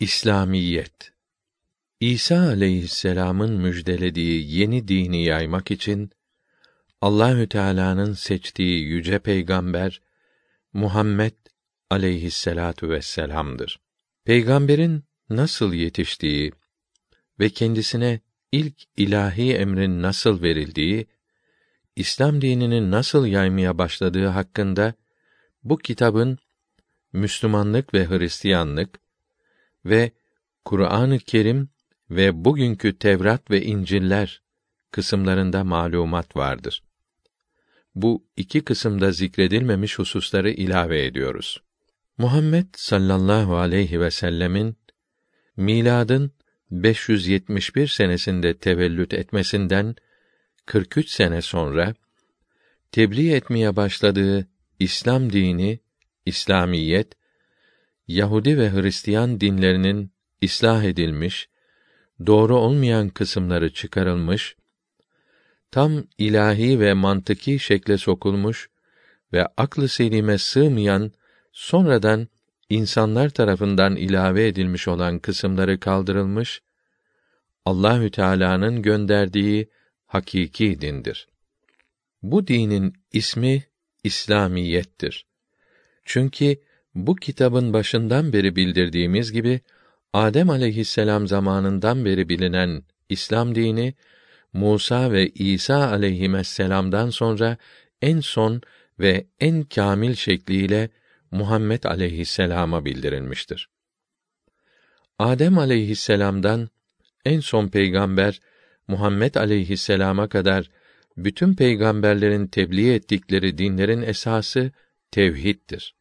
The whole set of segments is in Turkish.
İslamiyet İsa aleyhisselam'ın müjdelediği yeni dini yaymak için Allahü Teala'nın seçtiği yüce peygamber Muhammed aleyhisselatu vesselam'dır. Peygamberin nasıl yetiştiği ve kendisine ilk ilahi emrin nasıl verildiği, İslam dininin nasıl yaymaya başladığı hakkında bu kitabın Müslümanlık ve Hristiyanlık ve Kur'an-ı Kerim ve bugünkü Tevrat ve İncil'ler kısımlarında malumat vardır. Bu iki kısımda zikredilmemiş hususları ilave ediyoruz. Muhammed sallallahu aleyhi ve sellemin miladın 571 senesinde tevellüt etmesinden 43 sene sonra tebliğ etmeye başladığı İslam dini, İslamiyet Yahudi ve Hristiyan dinlerinin islah edilmiş, doğru olmayan kısımları çıkarılmış, tam ilahi ve mantıki şekle sokulmuş ve aklı selime sığmayan sonradan insanlar tarafından ilave edilmiş olan kısımları kaldırılmış, Allahü Teala'nın gönderdiği hakiki dindir. Bu dinin ismi İslamiyettir. Çünkü bu kitabın başından beri bildirdiğimiz gibi Adem aleyhisselam zamanından beri bilinen İslam dini Musa ve İsa aleyhisselam'dan sonra en son ve en kamil şekliyle Muhammed aleyhisselama bildirilmiştir. Adem aleyhisselam'dan en son peygamber Muhammed aleyhisselama kadar bütün peygamberlerin tebliğ ettikleri dinlerin esası tevhiddir.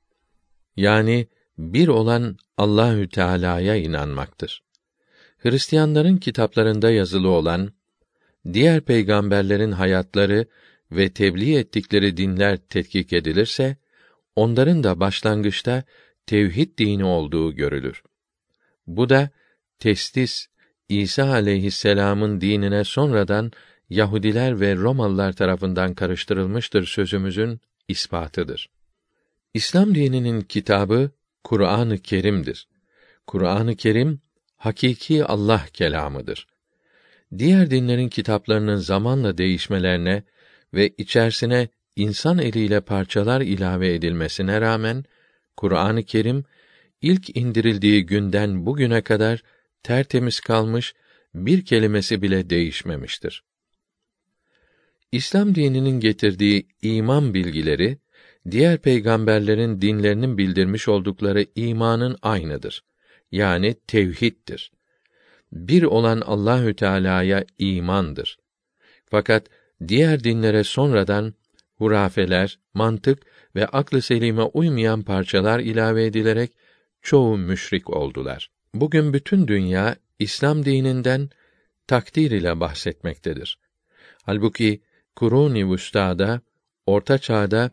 Yani bir olan Allahü Teala'ya inanmaktır. Hristiyanların kitaplarında yazılı olan diğer peygamberlerin hayatları ve tebliğ ettikleri dinler tetkik edilirse onların da başlangıçta tevhid dini olduğu görülür. Bu da testis İsa aleyhisselam'ın dinine sonradan Yahudiler ve Romalılar tarafından karıştırılmıştır sözümüzün ispatıdır. İslam dininin kitabı Kur'an-ı Kerim'dir. Kur'an-ı Kerim hakiki Allah kelamıdır. Diğer dinlerin kitaplarının zamanla değişmelerine ve içerisine insan eliyle parçalar ilave edilmesine rağmen Kur'an-ı Kerim ilk indirildiği günden bugüne kadar tertemiz kalmış, bir kelimesi bile değişmemiştir. İslam dininin getirdiği iman bilgileri diğer peygamberlerin dinlerinin bildirmiş oldukları imanın aynıdır. Yani tevhiddir. Bir olan Allahü Teala'ya imandır. Fakat diğer dinlere sonradan hurafeler, mantık ve aklı selime uymayan parçalar ilave edilerek çoğu müşrik oldular. Bugün bütün dünya İslam dininden takdir ile bahsetmektedir. Halbuki Kuruni Vüsta'da, Orta Çağ'da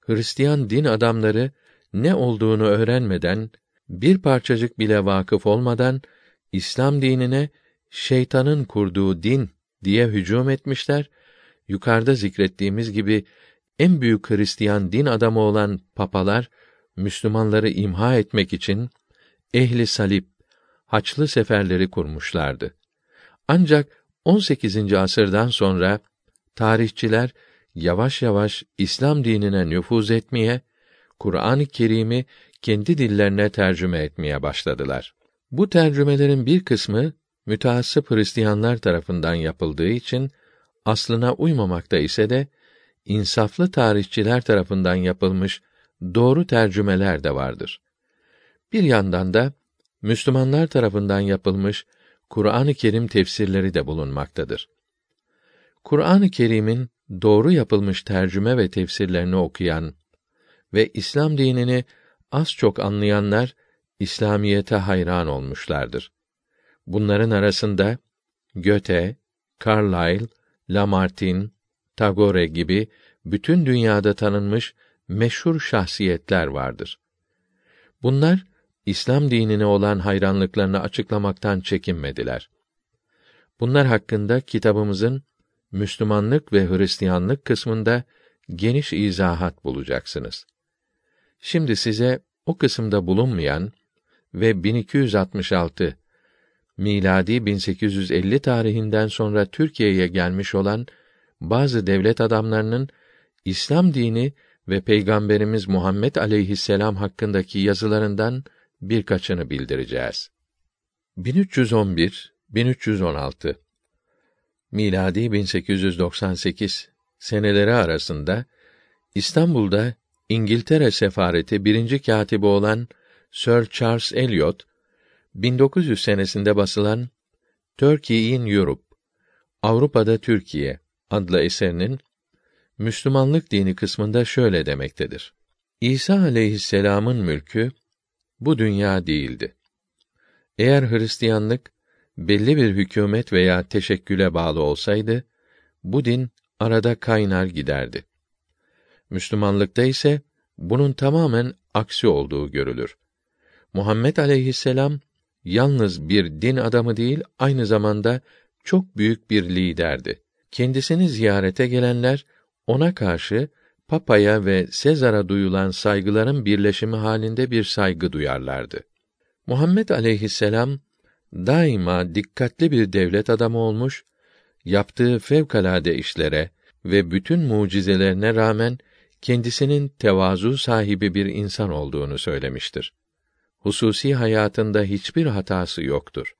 Hristiyan din adamları ne olduğunu öğrenmeden, bir parçacık bile vakıf olmadan İslam dinine şeytanın kurduğu din diye hücum etmişler. Yukarıda zikrettiğimiz gibi en büyük Hristiyan din adamı olan papalar Müslümanları imha etmek için ehli salip haçlı seferleri kurmuşlardı. Ancak 18. asırdan sonra tarihçiler yavaş yavaş İslam dinine nüfuz etmeye, Kur'an-ı Kerim'i kendi dillerine tercüme etmeye başladılar. Bu tercümelerin bir kısmı müteassıp Hristiyanlar tarafından yapıldığı için aslına uymamakta ise de insaflı tarihçiler tarafından yapılmış doğru tercümeler de vardır. Bir yandan da Müslümanlar tarafından yapılmış Kur'an-ı Kerim tefsirleri de bulunmaktadır. Kur'an-ı Kerim'in doğru yapılmış tercüme ve tefsirlerini okuyan ve İslam dinini az çok anlayanlar İslamiyete hayran olmuşlardır. Bunların arasında Göte, Carlyle, Lamartine, Tagore gibi bütün dünyada tanınmış meşhur şahsiyetler vardır. Bunlar İslam dinine olan hayranlıklarını açıklamaktan çekinmediler. Bunlar hakkında kitabımızın Müslümanlık ve Hristiyanlık kısmında geniş izahat bulacaksınız. Şimdi size o kısımda bulunmayan ve 1266 miladi 1850 tarihinden sonra Türkiye'ye gelmiş olan bazı devlet adamlarının İslam dini ve Peygamberimiz Muhammed aleyhisselam hakkındaki yazılarından birkaçını bildireceğiz. 1311 1316 miladi 1898 seneleri arasında İstanbul'da İngiltere sefareti birinci katibi olan Sir Charles Eliot 1900 senesinde basılan Turkey in Europe Avrupa'da Türkiye adlı eserinin Müslümanlık dini kısmında şöyle demektedir. İsa aleyhisselam'ın mülkü bu dünya değildi. Eğer Hristiyanlık belli bir hükümet veya teşekküle bağlı olsaydı bu din arada kaynar giderdi. Müslümanlıkta ise bunun tamamen aksi olduğu görülür. Muhammed aleyhisselam yalnız bir din adamı değil, aynı zamanda çok büyük bir liderdi. Kendisini ziyarete gelenler ona karşı papaya ve Sezar'a duyulan saygıların birleşimi halinde bir saygı duyarlardı. Muhammed aleyhisselam daima dikkatli bir devlet adamı olmuş, yaptığı fevkalade işlere ve bütün mucizelerine rağmen kendisinin tevazu sahibi bir insan olduğunu söylemiştir. Hususi hayatında hiçbir hatası yoktur.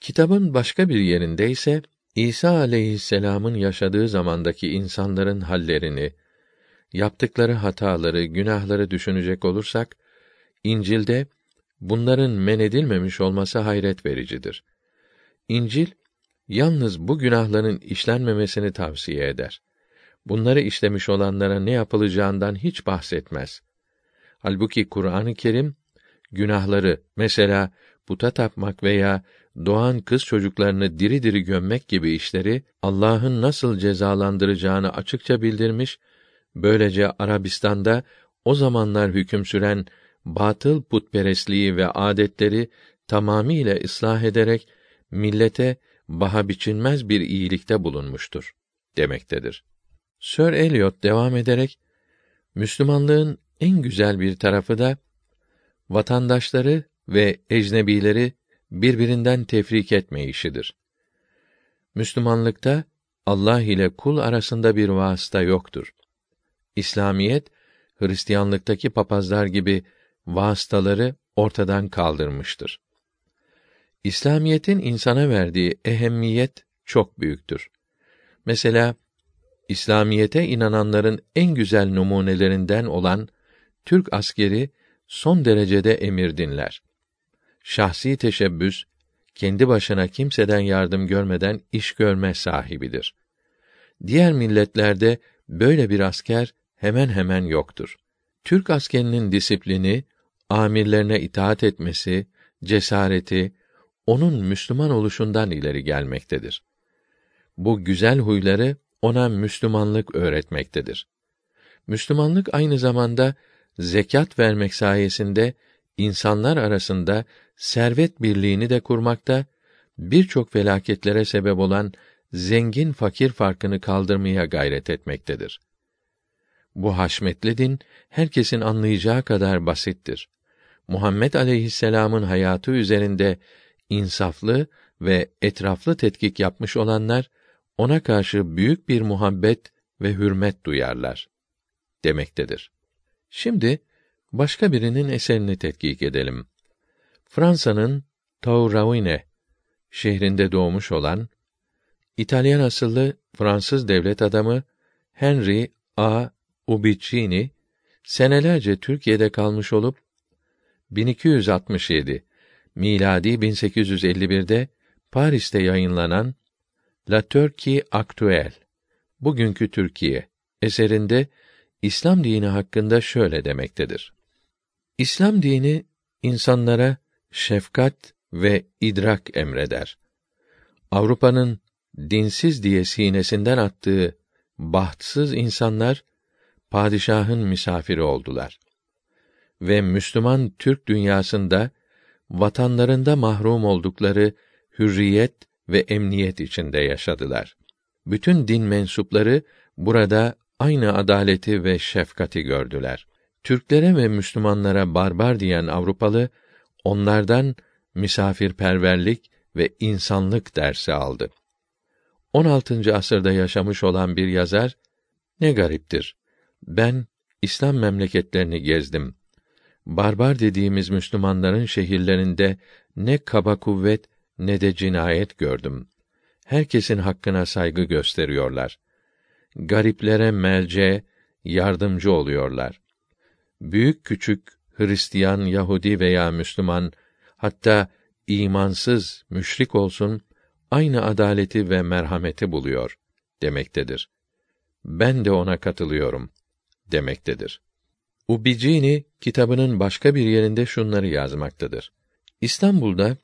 Kitabın başka bir yerinde ise İsa aleyhisselam'ın yaşadığı zamandaki insanların hallerini, yaptıkları hataları, günahları düşünecek olursak, İncil'de bunların men edilmemiş olması hayret vericidir. İncil yalnız bu günahların işlenmemesini tavsiye eder. Bunları işlemiş olanlara ne yapılacağından hiç bahsetmez. Halbuki Kur'an-ı Kerim günahları mesela puta tapmak veya doğan kız çocuklarını diri diri gömmek gibi işleri Allah'ın nasıl cezalandıracağını açıkça bildirmiş. Böylece Arabistan'da o zamanlar hüküm süren batıl putperestliği ve adetleri tamamiyle ıslah ederek millete baha biçilmez bir iyilikte bulunmuştur demektedir. Sir Eliot devam ederek Müslümanlığın en güzel bir tarafı da vatandaşları ve ecnebileri birbirinden tefrik etme işidir. Müslümanlıkta Allah ile kul arasında bir vasıta yoktur. İslamiyet Hristiyanlıktaki papazlar gibi vasıtaları ortadan kaldırmıştır. İslamiyetin insana verdiği ehemmiyet çok büyüktür. Mesela İslamiyete inananların en güzel numunelerinden olan Türk askeri son derecede emir dinler. Şahsi teşebbüs, kendi başına kimseden yardım görmeden iş görme sahibidir. Diğer milletlerde böyle bir asker hemen hemen yoktur. Türk askerinin disiplini, amirlerine itaat etmesi, cesareti, onun Müslüman oluşundan ileri gelmektedir. Bu güzel huyları ona Müslümanlık öğretmektedir. Müslümanlık aynı zamanda zekat vermek sayesinde insanlar arasında servet birliğini de kurmakta, birçok felaketlere sebep olan zengin fakir farkını kaldırmaya gayret etmektedir. Bu haşmetli din herkesin anlayacağı kadar basittir. Muhammed aleyhisselam'ın hayatı üzerinde insaflı ve etraflı tetkik yapmış olanlar ona karşı büyük bir muhabbet ve hürmet duyarlar demektedir. Şimdi başka birinin eserini tetkik edelim. Fransa'nın Tourraune şehrinde doğmuş olan İtalyan asıllı Fransız devlet adamı Henry A. Ubicini senelerce Türkiye'de kalmış olup 1267 miladi 1851'de Paris'te yayınlanan La Turquie Actuelle bugünkü Türkiye eserinde İslam dini hakkında şöyle demektedir. İslam dini insanlara şefkat ve idrak emreder. Avrupa'nın dinsiz diye sinesinden attığı bahtsız insanlar padişahın misafiri oldular. Ve Müslüman Türk dünyasında vatanlarında mahrum oldukları hürriyet ve emniyet içinde yaşadılar. Bütün din mensupları burada aynı adaleti ve şefkati gördüler. Türklere ve Müslümanlara barbar diyen Avrupalı onlardan misafirperverlik ve insanlık dersi aldı. 16. asırda yaşamış olan bir yazar, ne gariptir. Ben İslam memleketlerini gezdim. Barbar dediğimiz Müslümanların şehirlerinde ne kaba kuvvet ne de cinayet gördüm. Herkesin hakkına saygı gösteriyorlar. Gariplere melce, yardımcı oluyorlar. Büyük küçük Hristiyan, Yahudi veya Müslüman, hatta imansız, müşrik olsun, aynı adaleti ve merhameti buluyor demektedir. Ben de ona katılıyorum demektedir. Ubicini kitabının başka bir yerinde şunları yazmaktadır. İstanbul'da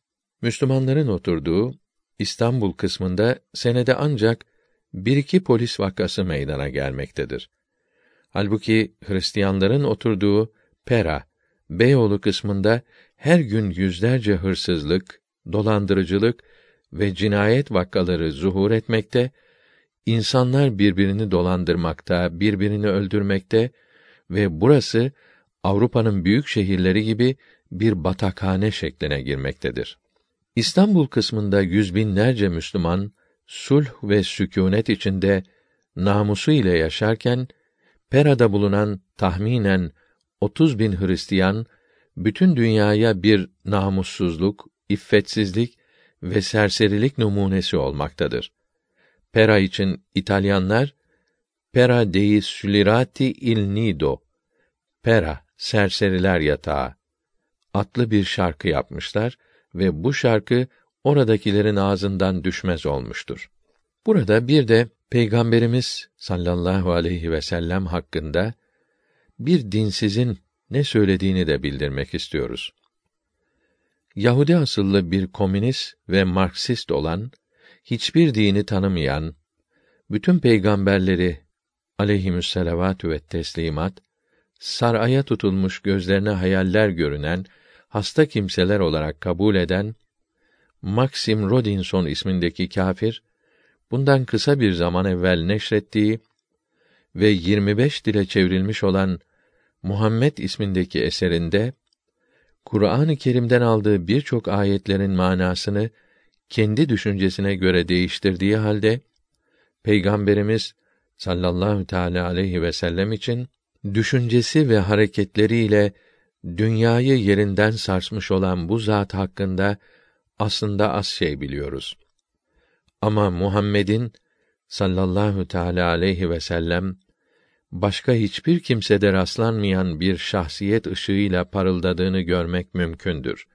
Müslümanların oturduğu İstanbul kısmında senede ancak bir iki polis vakası meydana gelmektedir. Halbuki Hristiyanların oturduğu Pera, Beyoğlu kısmında her gün yüzlerce hırsızlık, dolandırıcılık ve cinayet vakaları zuhur etmekte, insanlar birbirini dolandırmakta, birbirini öldürmekte ve burası Avrupa'nın büyük şehirleri gibi bir batakhane şekline girmektedir. İstanbul kısmında yüz binlerce Müslüman sulh ve sükûnet içinde namusu ile yaşarken Pera'da bulunan tahminen 30 bin Hristiyan bütün dünyaya bir namussuzluk, iffetsizlik ve serserilik numunesi olmaktadır. Pera için İtalyanlar Pera dei Sulirati il Nido, Pera serseriler yatağı adlı bir şarkı yapmışlar ve bu şarkı oradakilerin ağzından düşmez olmuştur. Burada bir de Peygamberimiz sallallahu aleyhi ve sellem hakkında bir dinsizin ne söylediğini de bildirmek istiyoruz. Yahudi asıllı bir komünist ve Marksist olan, hiçbir dini tanımayan, bütün peygamberleri aleyhimüsselavatü ve teslimat, saraya tutulmuş gözlerine hayaller görünen, hasta kimseler olarak kabul eden, Maxim Rodinson ismindeki kâfir, bundan kısa bir zaman evvel neşrettiği ve 25 dile çevrilmiş olan Muhammed ismindeki eserinde Kur'an-ı Kerim'den aldığı birçok ayetlerin manasını kendi düşüncesine göre değiştirdiği halde Peygamberimiz sallallahu teala aleyhi ve sellem için düşüncesi ve hareketleriyle dünyayı yerinden sarsmış olan bu zat hakkında aslında az şey biliyoruz. Ama Muhammed'in sallallahu teala aleyhi ve sellem başka hiçbir kimsede rastlanmayan bir şahsiyet ışığıyla parıldadığını görmek mümkündür.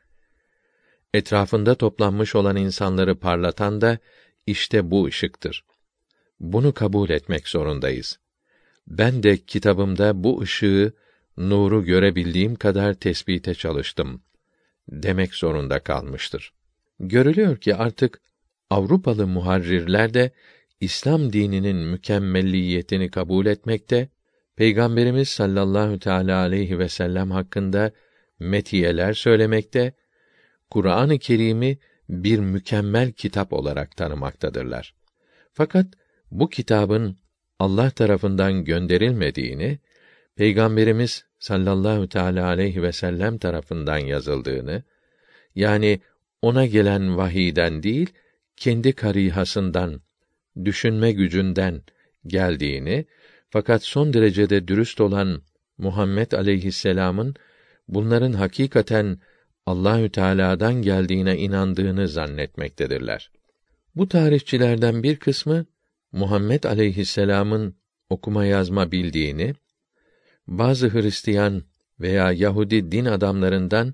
Etrafında toplanmış olan insanları parlatan da işte bu ışıktır. Bunu kabul etmek zorundayız. Ben de kitabımda bu ışığı, nuru görebildiğim kadar tespite çalıştım demek zorunda kalmıştır. Görülüyor ki artık Avrupalı muharrirler de İslam dininin mükemmelliyetini kabul etmekte, Peygamberimiz sallallahu teala aleyhi ve sellem hakkında metiyeler söylemekte, Kur'an-ı Kerim'i bir mükemmel kitap olarak tanımaktadırlar. Fakat bu kitabın Allah tarafından gönderilmediğini, Peygamberimiz sallallahu teala aleyhi ve sellem tarafından yazıldığını, yani ona gelen vahiden değil, kendi karihasından, düşünme gücünden geldiğini fakat son derecede dürüst olan Muhammed aleyhisselam'ın bunların hakikaten Allahü Teala'dan geldiğine inandığını zannetmektedirler. Bu tarihçilerden bir kısmı Muhammed aleyhisselam'ın okuma yazma bildiğini, bazı Hristiyan veya Yahudi din adamlarından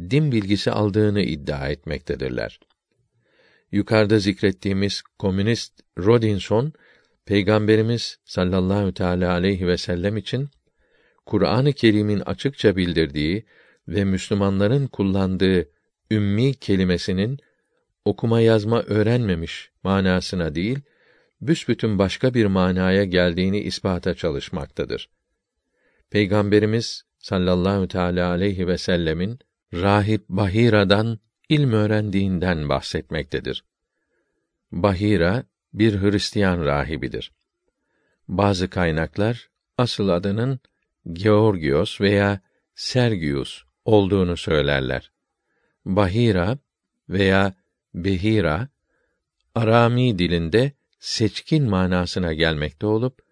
din bilgisi aldığını iddia etmektedirler. Yukarıda zikrettiğimiz komünist Rodinson Peygamberimiz sallallahu teala aleyhi ve sellem için Kur'an-ı Kerim'in açıkça bildirdiği ve Müslümanların kullandığı ümmi kelimesinin okuma yazma öğrenmemiş manasına değil, büsbütün başka bir manaya geldiğini ispata çalışmaktadır. Peygamberimiz sallallahu teala aleyhi ve sellemin rahip Bahira'dan ilm öğrendiğinden bahsetmektedir. Bahira bir Hristiyan rahibidir. Bazı kaynaklar asıl adının Georgios veya Sergius olduğunu söylerler. Bahira veya Behira Arami dilinde seçkin manasına gelmekte olup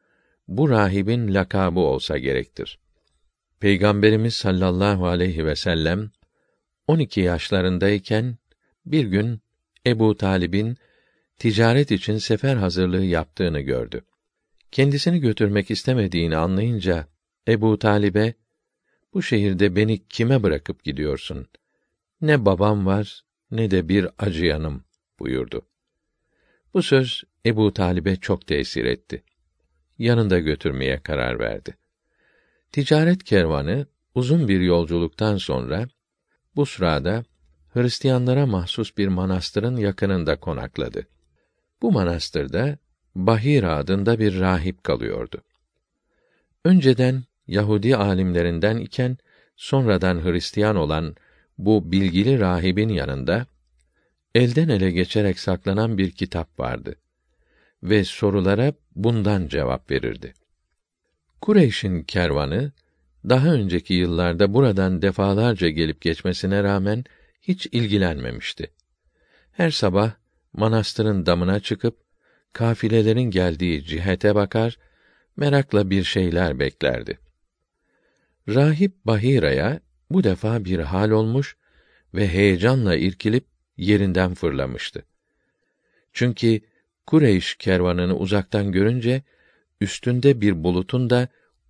bu rahibin lakabı olsa gerektir. Peygamberimiz sallallahu aleyhi ve sellem 12 yaşlarındayken bir gün Ebu Talib'in ticaret için sefer hazırlığı yaptığını gördü. Kendisini götürmek istemediğini anlayınca Ebu Talib'e bu şehirde beni kime bırakıp gidiyorsun? Ne babam var ne de bir acıyanım buyurdu. Bu söz Ebu Talib'e çok tesir etti. Yanında götürmeye karar verdi. Ticaret kervanı uzun bir yolculuktan sonra bu sırada Hristiyanlara mahsus bir manastırın yakınında konakladı. Bu manastırda Bahira adında bir rahip kalıyordu. Önceden Yahudi alimlerinden iken sonradan Hristiyan olan bu bilgili rahibin yanında elden ele geçerek saklanan bir kitap vardı ve sorulara bundan cevap verirdi. Kureyş'in kervanı daha önceki yıllarda buradan defalarca gelip geçmesine rağmen hiç ilgilenmemişti. Her sabah manastırın damına çıkıp kafilelerin geldiği cihete bakar, merakla bir şeyler beklerdi. Rahip Bahira'ya bu defa bir hal olmuş ve heyecanla irkilip yerinden fırlamıştı. Çünkü Kureyş kervanını uzaktan görünce üstünde bir bulutun da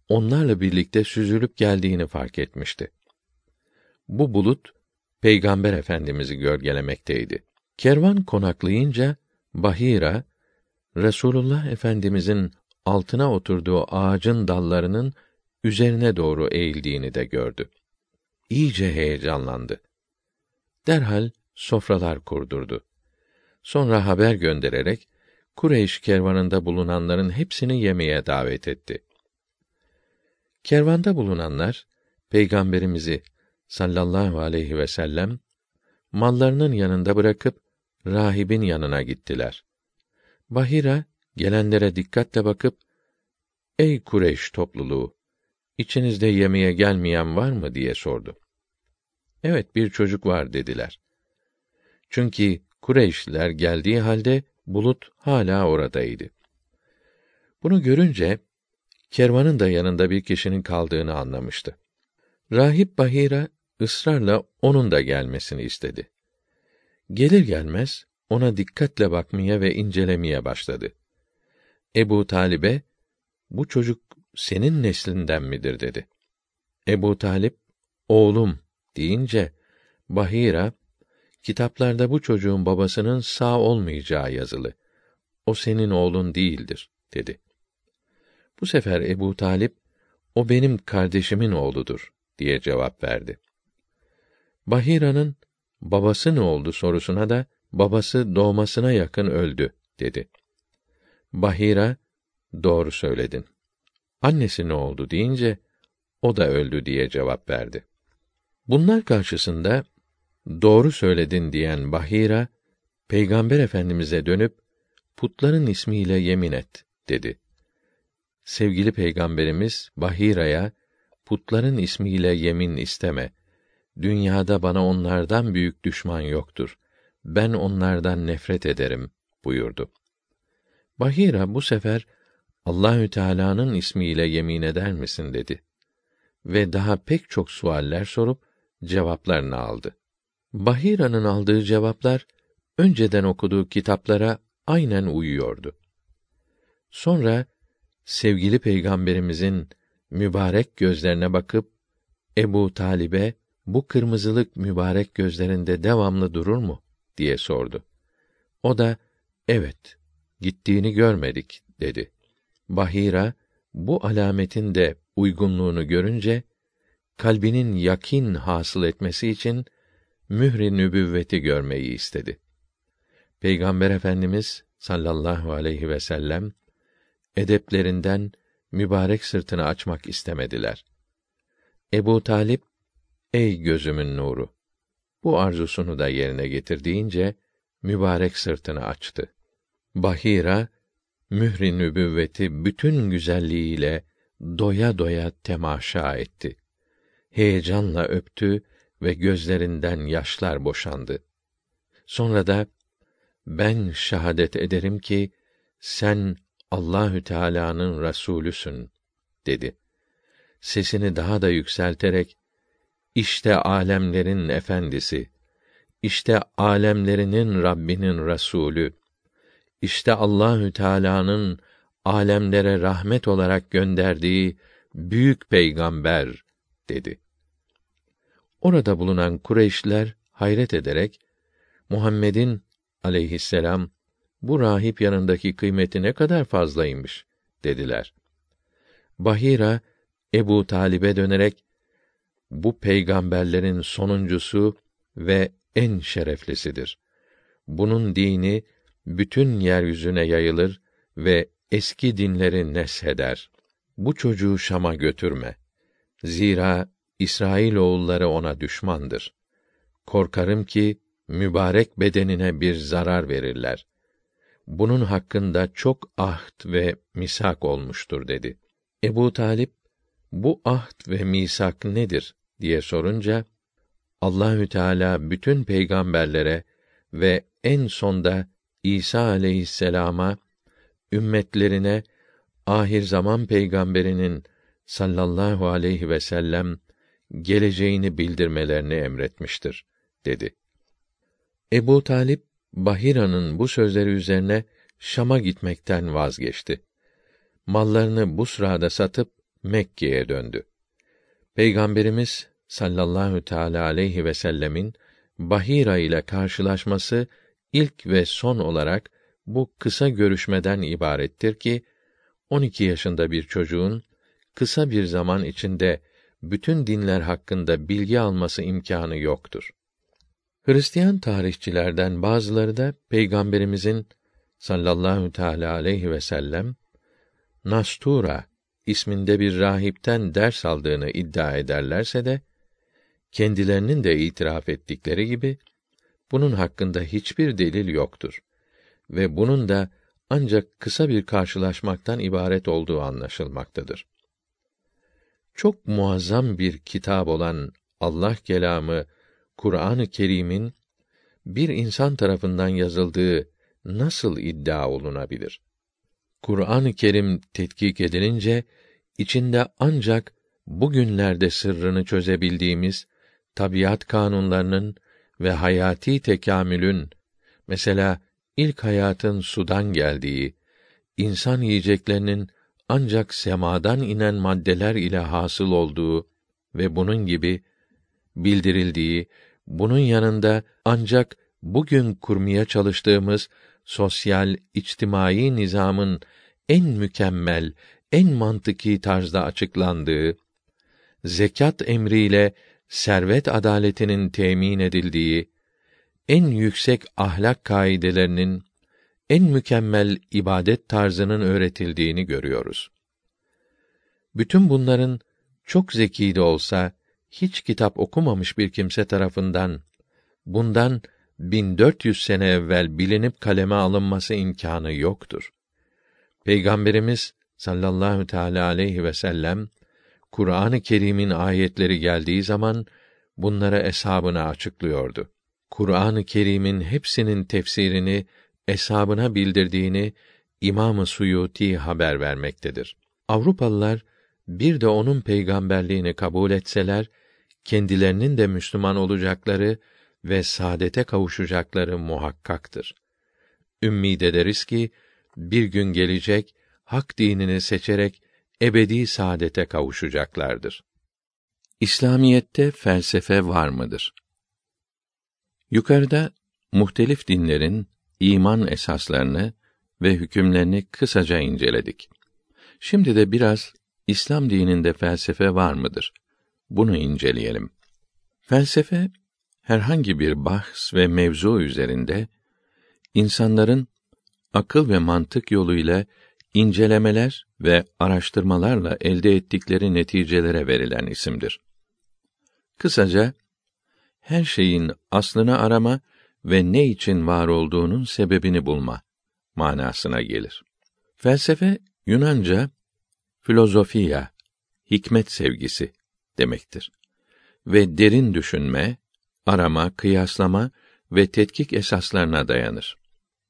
onlarla birlikte süzülüp geldiğini fark etmişti. Bu bulut Peygamber Efendimizi gölgelemekteydi. Kervan konaklayınca Bahira Resulullah Efendimizin altına oturduğu ağacın dallarının üzerine doğru eğildiğini de gördü. İyice heyecanlandı. Derhal sofralar kurdurdu. Sonra haber göndererek Kureyş kervanında bulunanların hepsini yemeğe davet etti. Kervanda bulunanlar peygamberimizi sallallahu aleyhi ve sellem mallarının yanında bırakıp rahibin yanına gittiler. Bahira gelenlere dikkatle bakıp Ey Kureyş topluluğu içinizde yemeğe gelmeyen var mı diye sordu. Evet bir çocuk var dediler. Çünkü Kureyşliler geldiği halde bulut hala oradaydı. Bunu görünce kervanın da yanında bir kişinin kaldığını anlamıştı. Rahip Bahira ısrarla onun da gelmesini istedi. Gelir gelmez ona dikkatle bakmaya ve incelemeye başladı. Ebu Talib'e bu çocuk senin neslinden midir dedi. Ebu Talip oğlum deyince Bahira kitaplarda bu çocuğun babasının sağ olmayacağı yazılı. O senin oğlun değildir dedi. Bu sefer Ebu Talip o benim kardeşimin oğludur diye cevap verdi. Bahira'nın babası ne oldu sorusuna da babası doğmasına yakın öldü dedi. Bahira doğru söyledin. Annesi ne oldu deyince o da öldü diye cevap verdi. Bunlar karşısında doğru söyledin diyen Bahira Peygamber Efendimize dönüp putların ismiyle yemin et dedi. Sevgili Peygamberimiz Bahira'ya putların ismiyle yemin isteme. Dünyada bana onlardan büyük düşman yoktur. Ben onlardan nefret ederim buyurdu. Bahira bu sefer Allahü Teala'nın ismiyle yemin eder misin dedi. Ve daha pek çok sualler sorup cevaplarını aldı. Bahira'nın aldığı cevaplar önceden okuduğu kitaplara aynen uyuyordu. Sonra sevgili peygamberimizin mübarek gözlerine bakıp Ebu Talib'e bu kırmızılık mübarek gözlerinde devamlı durur mu diye sordu. O da evet gittiğini görmedik dedi. Bahira bu alametin de uygunluğunu görünce kalbinin yakin hasıl etmesi için mühri nübüvveti görmeyi istedi. Peygamber Efendimiz sallallahu aleyhi ve sellem edeplerinden mübarek sırtını açmak istemediler. Ebu Talip, ey gözümün nuru, bu arzusunu da yerine getirdiğince mübarek sırtını açtı. Bahira, mühri nübüvveti bütün güzelliğiyle doya doya temaşa etti. Heyecanla öptü ve gözlerinden yaşlar boşandı. Sonra da ben şahadet ederim ki sen Allahü Teala'nın Resulüsün dedi. Sesini daha da yükselterek işte alemlerin efendisi, işte alemlerinin Rabbinin Resulü, işte Allahü Teala'nın alemlere rahmet olarak gönderdiği büyük peygamber dedi. Orada bulunan Kureyşler hayret ederek Muhammed'in aleyhisselam bu rahip yanındaki kıymeti ne kadar fazlaymış dediler. Bahira Ebu Talib'e dönerek bu peygamberlerin sonuncusu ve en şereflisidir. Bunun dini bütün yeryüzüne yayılır ve eski dinleri nesheder. Bu çocuğu Şam'a götürme. Zira İsrail oğulları ona düşmandır. Korkarım ki mübarek bedenine bir zarar verirler. Bunun hakkında çok ahd ve misak olmuştur dedi. Ebu Talip bu ahd ve misak nedir diye sorunca Allahü Teala bütün peygamberlere ve en sonda İsa aleyhisselama ümmetlerine ahir zaman peygamberinin sallallahu aleyhi ve sellem geleceğini bildirmelerini emretmiştir dedi. Ebu Talip Bahira'nın bu sözleri üzerine Şam'a gitmekten vazgeçti. Mallarını bu sırada satıp Mekke'ye döndü. Peygamberimiz sallallahu teala aleyhi ve sellemin Bahira ile karşılaşması ilk ve son olarak bu kısa görüşmeden ibarettir ki 12 yaşında bir çocuğun kısa bir zaman içinde bütün dinler hakkında bilgi alması imkanı yoktur. Hristiyan tarihçilerden bazıları da peygamberimizin sallallahu teala aleyhi ve sellem Nastura isminde bir rahipten ders aldığını iddia ederlerse de kendilerinin de itiraf ettikleri gibi bunun hakkında hiçbir delil yoktur ve bunun da ancak kısa bir karşılaşmaktan ibaret olduğu anlaşılmaktadır. Çok muazzam bir kitap olan Allah kelamı Kur'an-ı Kerim'in bir insan tarafından yazıldığı nasıl iddia olunabilir? Kur'an-ı Kerim tetkik edilince içinde ancak bugünlerde sırrını çözebildiğimiz tabiat kanunlarının ve hayati tekamülün mesela ilk hayatın sudan geldiği, insan yiyeceklerinin ancak semadan inen maddeler ile hasıl olduğu ve bunun gibi bildirildiği, bunun yanında ancak bugün kurmaya çalıştığımız sosyal, içtimai nizamın en mükemmel, en mantıki tarzda açıklandığı, zekat emriyle servet adaletinin temin edildiği, en yüksek ahlak kaidelerinin, en mükemmel ibadet tarzının öğretildiğini görüyoruz. Bütün bunların çok zeki de olsa hiç kitap okumamış bir kimse tarafından bundan 1400 sene evvel bilinip kaleme alınması imkanı yoktur. Peygamberimiz sallallahu teala aleyhi ve sellem Kur'an-ı Kerim'in ayetleri geldiği zaman bunlara eshabına açıklıyordu. Kur'an-ı Kerim'in hepsinin tefsirini eshabına bildirdiğini İmam-ı Suyuti haber vermektedir. Avrupalılar bir de onun peygamberliğini kabul etseler kendilerinin de Müslüman olacakları ve saadete kavuşacakları muhakkaktır. Ümmid ederiz ki bir gün gelecek hak dinini seçerek ebedi saadete kavuşacaklardır. İslamiyette felsefe var mıdır? Yukarıda muhtelif dinlerin iman esaslarını ve hükümlerini kısaca inceledik. Şimdi de biraz İslam dininde felsefe var mıdır? Bunu inceleyelim. Felsefe herhangi bir bahs ve mevzu üzerinde insanların akıl ve mantık yoluyla incelemeler ve araştırmalarla elde ettikleri neticelere verilen isimdir. Kısaca her şeyin aslını arama ve ne için var olduğunun sebebini bulma manasına gelir. Felsefe Yunanca filozofiya, hikmet sevgisi demektir. ve derin düşünme, arama, kıyaslama ve tetkik esaslarına dayanır.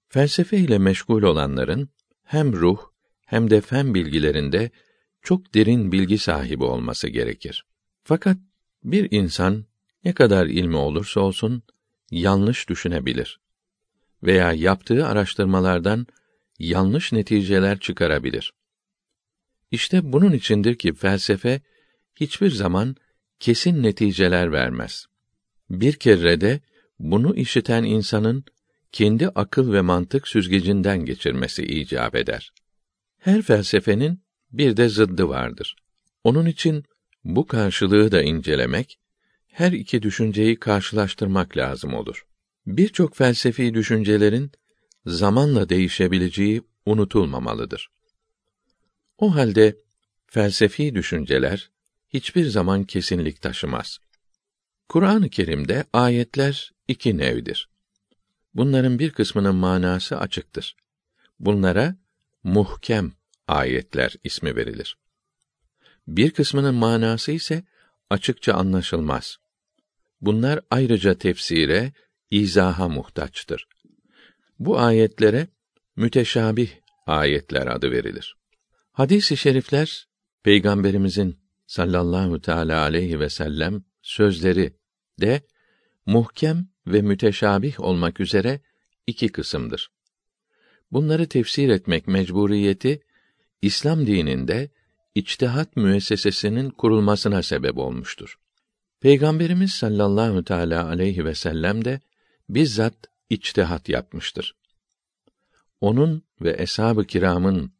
Felsefe ile meşgul olanların hem ruh hem de fen bilgilerinde çok derin bilgi sahibi olması gerekir. Fakat bir insan ne kadar ilmi olursa olsun yanlış düşünebilir veya yaptığı araştırmalardan yanlış neticeler çıkarabilir. İşte bunun içindir ki felsefe hiçbir zaman kesin neticeler vermez. Bir kere de bunu işiten insanın kendi akıl ve mantık süzgecinden geçirmesi icap eder. Her felsefenin bir de zıddı vardır. Onun için bu karşılığı da incelemek, her iki düşünceyi karşılaştırmak lazım olur. Birçok felsefi düşüncelerin zamanla değişebileceği unutulmamalıdır. O halde felsefi düşünceler hiçbir zaman kesinlik taşımaz. Kur'an-ı Kerim'de ayetler iki nevdir. Bunların bir kısmının manası açıktır. Bunlara muhkem ayetler ismi verilir. Bir kısmının manası ise açıkça anlaşılmaz. Bunlar ayrıca tefsire, izaha muhtaçtır. Bu ayetlere müteşabih ayetler adı verilir. Hadis-i şerifler Peygamberimizin sallallahu teala aleyhi ve sellem sözleri de muhkem ve müteşabih olmak üzere iki kısımdır. Bunları tefsir etmek mecburiyeti İslam dininde içtihat müessesesinin kurulmasına sebep olmuştur. Peygamberimiz sallallahu teala aleyhi ve sellem de bizzat içtihat yapmıştır. Onun ve eshab-ı kiramın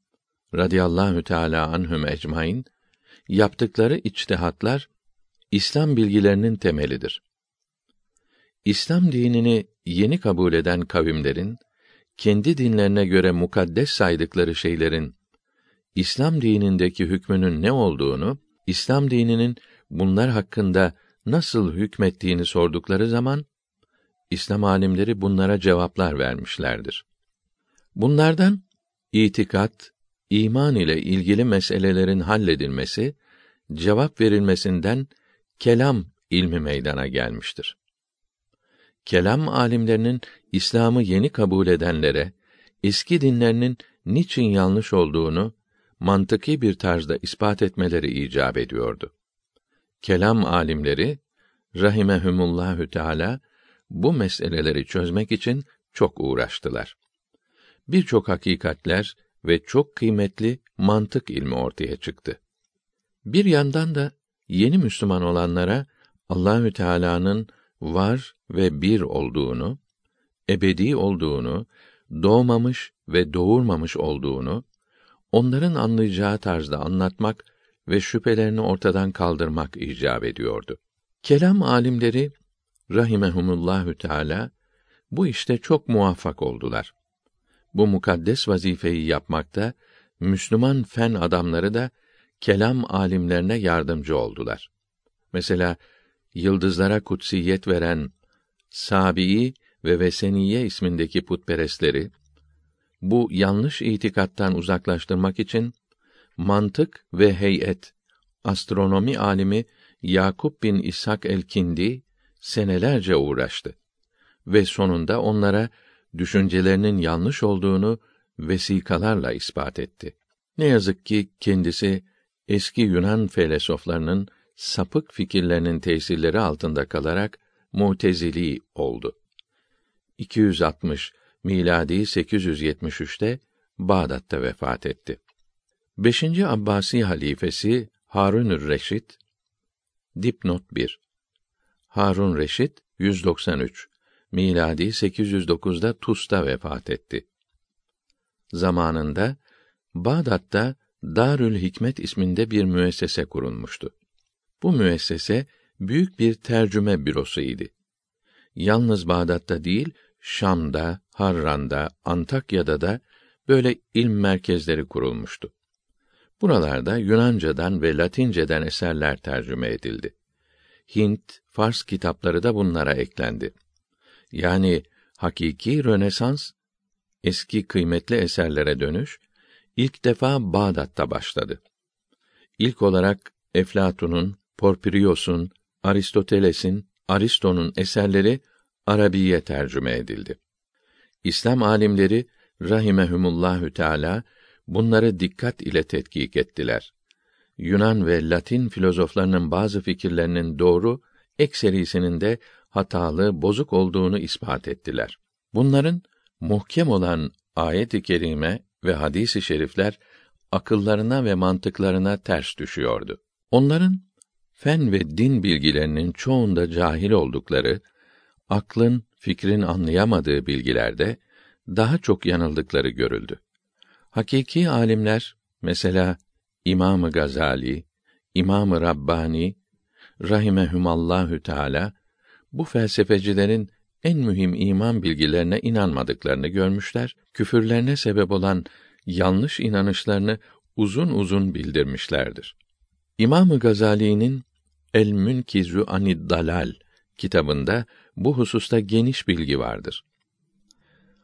radıyallahu teala anhum ecmaîn yaptıkları içtihatlar İslam bilgilerinin temelidir. İslam dinini yeni kabul eden kavimlerin kendi dinlerine göre mukaddes saydıkları şeylerin İslam dinindeki hükmünün ne olduğunu, İslam dininin bunlar hakkında nasıl hükmettiğini sordukları zaman İslam alimleri bunlara cevaplar vermişlerdir. Bunlardan itikat, iman ile ilgili meselelerin halledilmesi, cevap verilmesinden kelam ilmi meydana gelmiştir. Kelam alimlerinin İslam'ı yeni kabul edenlere eski dinlerinin niçin yanlış olduğunu mantıki bir tarzda ispat etmeleri icap ediyordu. Kelam alimleri rahimehumullahü teala bu meseleleri çözmek için çok uğraştılar. Birçok hakikatler ve çok kıymetli mantık ilmi ortaya çıktı. Bir yandan da yeni Müslüman olanlara Allahü Teala'nın var ve bir olduğunu, ebedi olduğunu, doğmamış ve doğurmamış olduğunu onların anlayacağı tarzda anlatmak ve şüphelerini ortadan kaldırmak icap ediyordu. Kelam alimleri rahimehumullahü teala bu işte çok muvaffak oldular. Bu mukaddes vazifeyi yapmakta Müslüman fen adamları da kelam alimlerine yardımcı oldular. Mesela yıldızlara kutsiyet veren Sabi'i ve Veseniye ismindeki putperestleri bu yanlış itikattan uzaklaştırmak için mantık ve heyet astronomi alimi Yakup bin İshak el-Kindi senelerce uğraştı ve sonunda onlara düşüncelerinin yanlış olduğunu vesikalarla ispat etti. Ne yazık ki kendisi eski Yunan felsefelerinin sapık fikirlerinin tesirleri altında kalarak Mutezili oldu. 260 miladi 873'te Bağdat'ta vefat etti. 5. Abbasi halifesi Harunür Reşit dipnot 1 Harun Reşit 193 miladi 809'da Tus'ta vefat etti. Zamanında Bağdat'ta Darül Hikmet isminde bir müessese kurulmuştu. Bu müessese büyük bir tercüme bürosu idi. Yalnız Bağdat'ta değil, Şam'da, Harran'da, Antakya'da da böyle ilm merkezleri kurulmuştu. Buralarda Yunancadan ve Latinceden eserler tercüme edildi. Hint, Fars kitapları da bunlara eklendi. Yani hakiki Rönesans eski kıymetli eserlere dönüş ilk defa Bağdat'ta başladı. İlk olarak Eflatun'un, Porfirios'un, Aristoteles'in, Aristo'nun eserleri Arabiye tercüme edildi. İslam alimleri rahimehumullahü teala bunları dikkat ile tetkik ettiler. Yunan ve Latin filozoflarının bazı fikirlerinin doğru, ekserisinin de hatalı, bozuk olduğunu ispat ettiler. Bunların muhkem olan ayet-i kerime ve hadis-i şerifler akıllarına ve mantıklarına ters düşüyordu. Onların fen ve din bilgilerinin çoğunda cahil oldukları, aklın, fikrin anlayamadığı bilgilerde daha çok yanıldıkları görüldü. Hakiki alimler mesela İmamı Gazali, İmamı Rabbani rahimehumallahü teala bu felsefecilerin en mühim iman bilgilerine inanmadıklarını görmüşler, küfürlerine sebep olan yanlış inanışlarını uzun uzun bildirmişlerdir. İmamı Gazali'nin El Münkizu Anid Dalal kitabında bu hususta geniş bilgi vardır.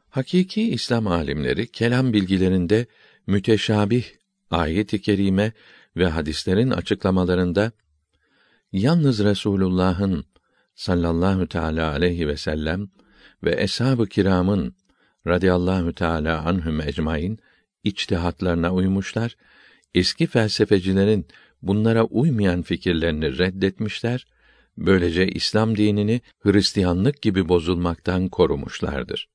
Hakiki İslam alimleri kelam bilgilerinde müteşabih ayet-i kerime ve hadislerin açıklamalarında yalnız Resulullah'ın sallallahu teala aleyhi ve sellem ve eshab-ı kiramın radıyallahu teala anhum ecmaîn içtihatlarına uymuşlar. Eski felsefecilerin bunlara uymayan fikirlerini reddetmişler. Böylece İslam dinini Hristiyanlık gibi bozulmaktan korumuşlardır.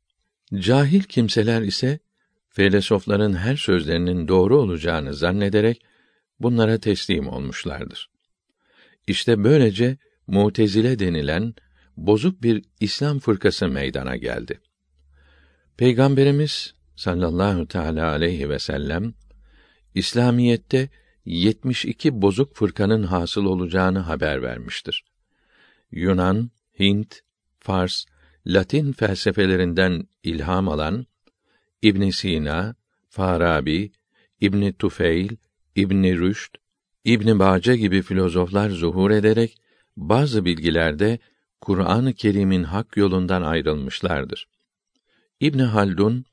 Cahil kimseler ise felsefeler'in her sözlerinin doğru olacağını zannederek bunlara teslim olmuşlardır. İşte böylece Mutezile denilen bozuk bir İslam fırkası meydana geldi. Peygamberimiz sallallahu teala aleyhi ve sellem İslamiyette 72 bozuk fırkanın hasıl olacağını haber vermiştir. Yunan, Hint, Fars, Latin felsefelerinden ilham alan İbn Sina, Farabi, İbn Tufeil, İbn Rüşd, İbn Bace gibi filozoflar zuhur ederek bazı bilgilerde Kur'an-ı Kerim'in hak yolundan ayrılmışlardır. İbn Haldun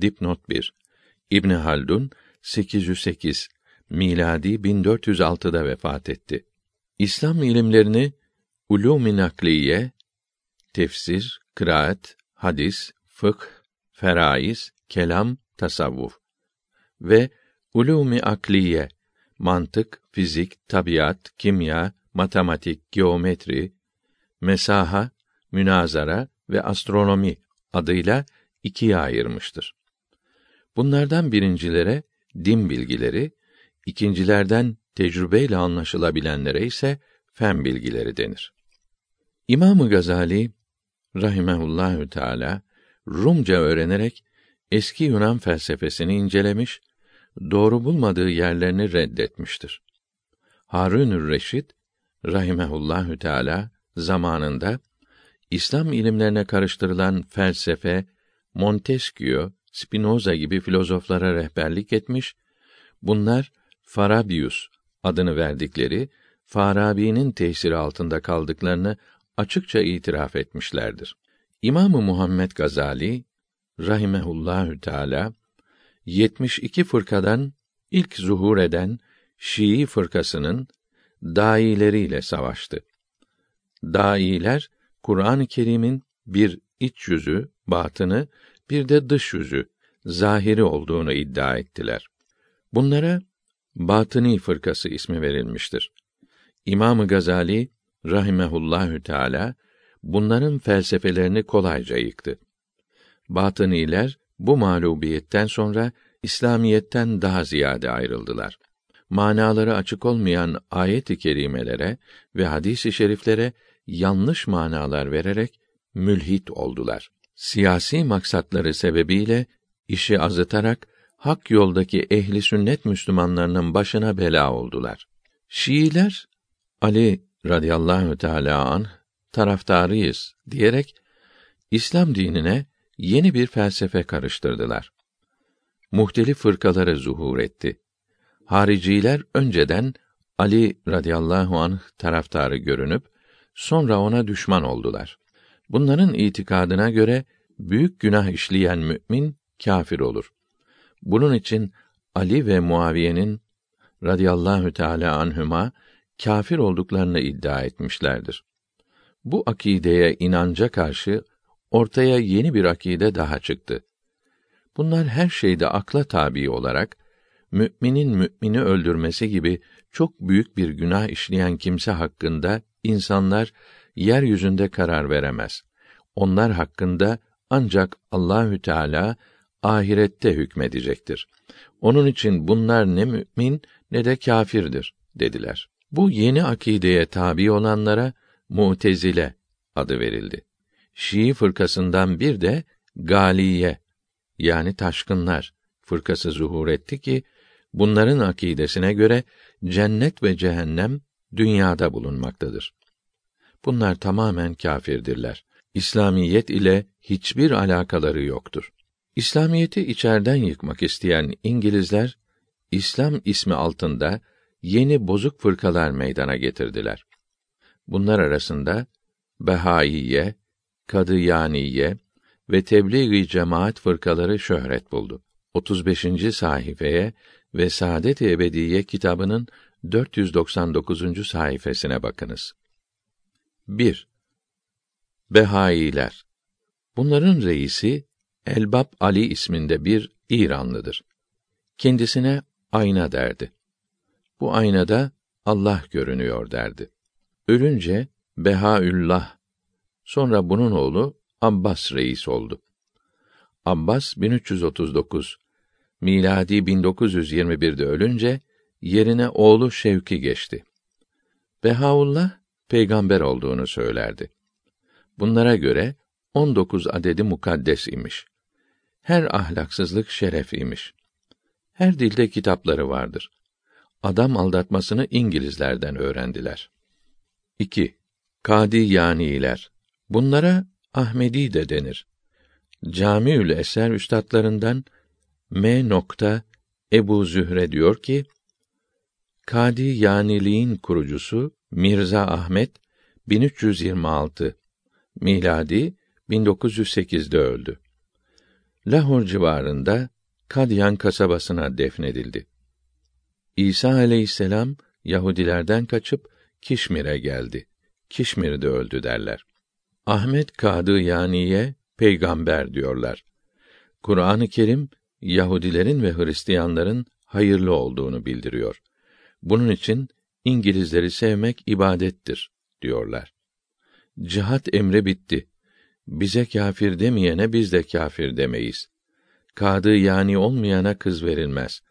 dipnot 1 İbn Haldun 808 miladi 1406'da vefat etti. İslam ilimlerini ulûm-i nakliye, tefsir, kıraat, hadis, fıkh, feraiz, kelam, tasavvuf ve ulûm-i akliye, mantık, fizik, tabiat, kimya, matematik, geometri, mesaha, münazara ve astronomi adıyla ikiye ayırmıştır. Bunlardan birincilere din bilgileri, ikincilerden tecrübeyle anlaşılabilenlere ise fen bilgileri denir. İmamı Gazali rahimehullahü teala Rumca öğrenerek eski Yunan felsefesini incelemiş, doğru bulmadığı yerlerini reddetmiştir. Harunür Reşid rahimehullahü teala zamanında İslam ilimlerine karıştırılan felsefe, Montesquieu, Spinoza gibi filozoflara rehberlik etmiş, bunlar Farabius adını verdikleri Farabi'nin tesiri altında kaldıklarını açıkça itiraf etmişlerdir. İmamı Muhammed Gazali rahimehullahü teala 72 fırkadan ilk zuhur eden Şii fırkasının daileriyle savaştı. Dailer Kur'an-ı Kerim'in bir iç yüzü, batını, bir de dış yüzü, zahiri olduğunu iddia ettiler. Bunlara Batıni fırkası ismi verilmiştir. İmamı Gazali rahimehullahü teala bunların felsefelerini kolayca yıktı. Batıniler bu mağlubiyetten sonra İslamiyetten daha ziyade ayrıldılar. Manaları açık olmayan ayet-i kerimelere ve hadis-i şeriflere yanlış manalar vererek mülhit oldular. Siyasi maksatları sebebiyle işi azıtarak hak yoldaki ehli sünnet Müslümanlarının başına bela oldular. Şiiler Ali radıyallahu teala an taraftarıyız diyerek İslam dinine yeni bir felsefe karıştırdılar. Muhtelif fırkaları zuhur etti. Hariciler önceden Ali radıyallahu anh taraftarı görünüp sonra ona düşman oldular. Bunların itikadına göre büyük günah işleyen mümin kâfir olur. Bunun için Ali ve Muaviye'nin radıyallahu teala anhuma kafir olduklarını iddia etmişlerdir. Bu akideye inanca karşı ortaya yeni bir akide daha çıktı. Bunlar her şeyde akla tabi olarak müminin mümini öldürmesi gibi çok büyük bir günah işleyen kimse hakkında insanlar yeryüzünde karar veremez. Onlar hakkında ancak Allahü Teala ahirette hükmedecektir. Onun için bunlar ne mümin ne de kâfirdir dediler. Bu yeni akideye tabi olanlara Mu'tezile adı verildi. Şii fırkasından bir de Galiye yani taşkınlar fırkası zuhur etti ki bunların akidesine göre cennet ve cehennem dünyada bulunmaktadır. Bunlar tamamen kâfirdirler. İslamiyet ile hiçbir alakaları yoktur. İslamiyeti içerden yıkmak isteyen İngilizler İslam ismi altında yeni bozuk fırkalar meydana getirdiler. Bunlar arasında Behaiye, Kadıyaniye ve Tebliğ-i Cemaat fırkaları şöhret buldu. 35. sayfaya ve Saadet-i Ebediye kitabının 499. sayfasına bakınız. 1. Behailer. Bunların reisi Elbap Ali isminde bir İranlıdır. Kendisine ayna derdi. Bu aynada Allah görünüyor derdi. Ölünce Behaüllah sonra bunun oğlu Abbas reis oldu. Abbas 1339 miladi 1921'de ölünce yerine oğlu Şevki geçti. Behaullah peygamber olduğunu söylerdi. Bunlara göre 19 adedi mukaddes imiş. Her ahlaksızlık şeref imiş. Her dilde kitapları vardır. Adam aldatmasını İngilizlerden öğrendiler. 2. Kadi yaniler. Bunlara Ahmedi de denir. Camiül Eser üstadlarından M. Nokta Ebu Zühre diyor ki, Kadi Yaniliğin kurucusu Mirza Ahmet 1326 miladi 1908'de öldü. Lahor civarında Kadyan kasabasına defnedildi. İsa aleyhisselam Yahudilerden kaçıp Kişmir'e geldi. Kişmir'de öldü derler. Ahmet Kadı Yaniye peygamber diyorlar. Kur'an-ı Kerim Yahudilerin ve Hristiyanların hayırlı olduğunu bildiriyor. Bunun için İngilizleri sevmek ibadettir diyorlar. Cihat emri bitti. Bize kâfir demeyene biz de kâfir demeyiz. Kadı yani olmayana kız verilmez.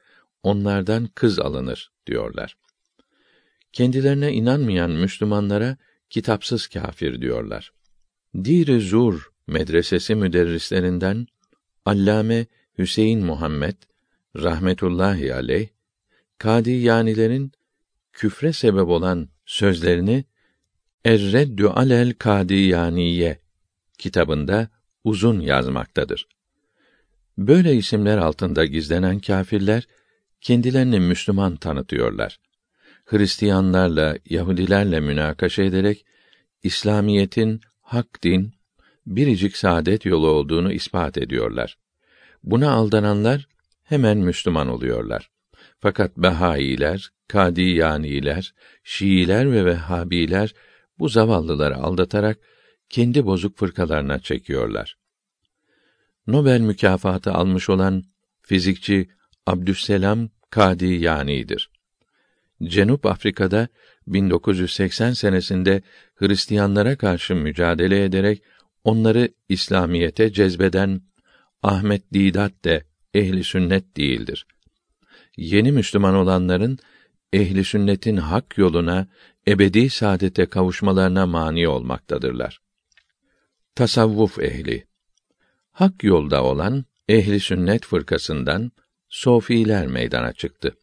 Onlardan kız alınır diyorlar. Kendilerine inanmayan Müslümanlara kitapsız kâfir diyorlar. Dir-i Zur medresesi müderrislerinden Allame Hüseyin Muhammed rahmetullahi aleyh Kadiyanilerin küfre sebep olan sözlerini Er-Reddü alel Kadiyaniye kitabında uzun yazmaktadır. Böyle isimler altında gizlenen kâfirler kendilerini Müslüman tanıtıyorlar. Hristiyanlarla, Yahudilerle münakaşa ederek İslamiyetin hak din, biricik saadet yolu olduğunu ispat ediyorlar. Buna aldananlar hemen Müslüman oluyorlar. Fakat Behailer, Kadiyaniler, Şiiler ve Vehhabiler bu zavallıları aldatarak kendi bozuk fırkalarına çekiyorlar. Nobel mükafatı almış olan fizikçi Abdüsselam Kadiyani'dir. Cenup Afrika'da 1980 senesinde Hristiyanlara karşı mücadele ederek onları İslamiyete cezbeden Ahmet Didat de ehli sünnet değildir. Yeni Müslüman olanların ehli sünnetin hak yoluna ebedi saadete kavuşmalarına mani olmaktadırlar. Tasavvuf ehli hak yolda olan ehli sünnet fırkasından sofiler meydana çıktı.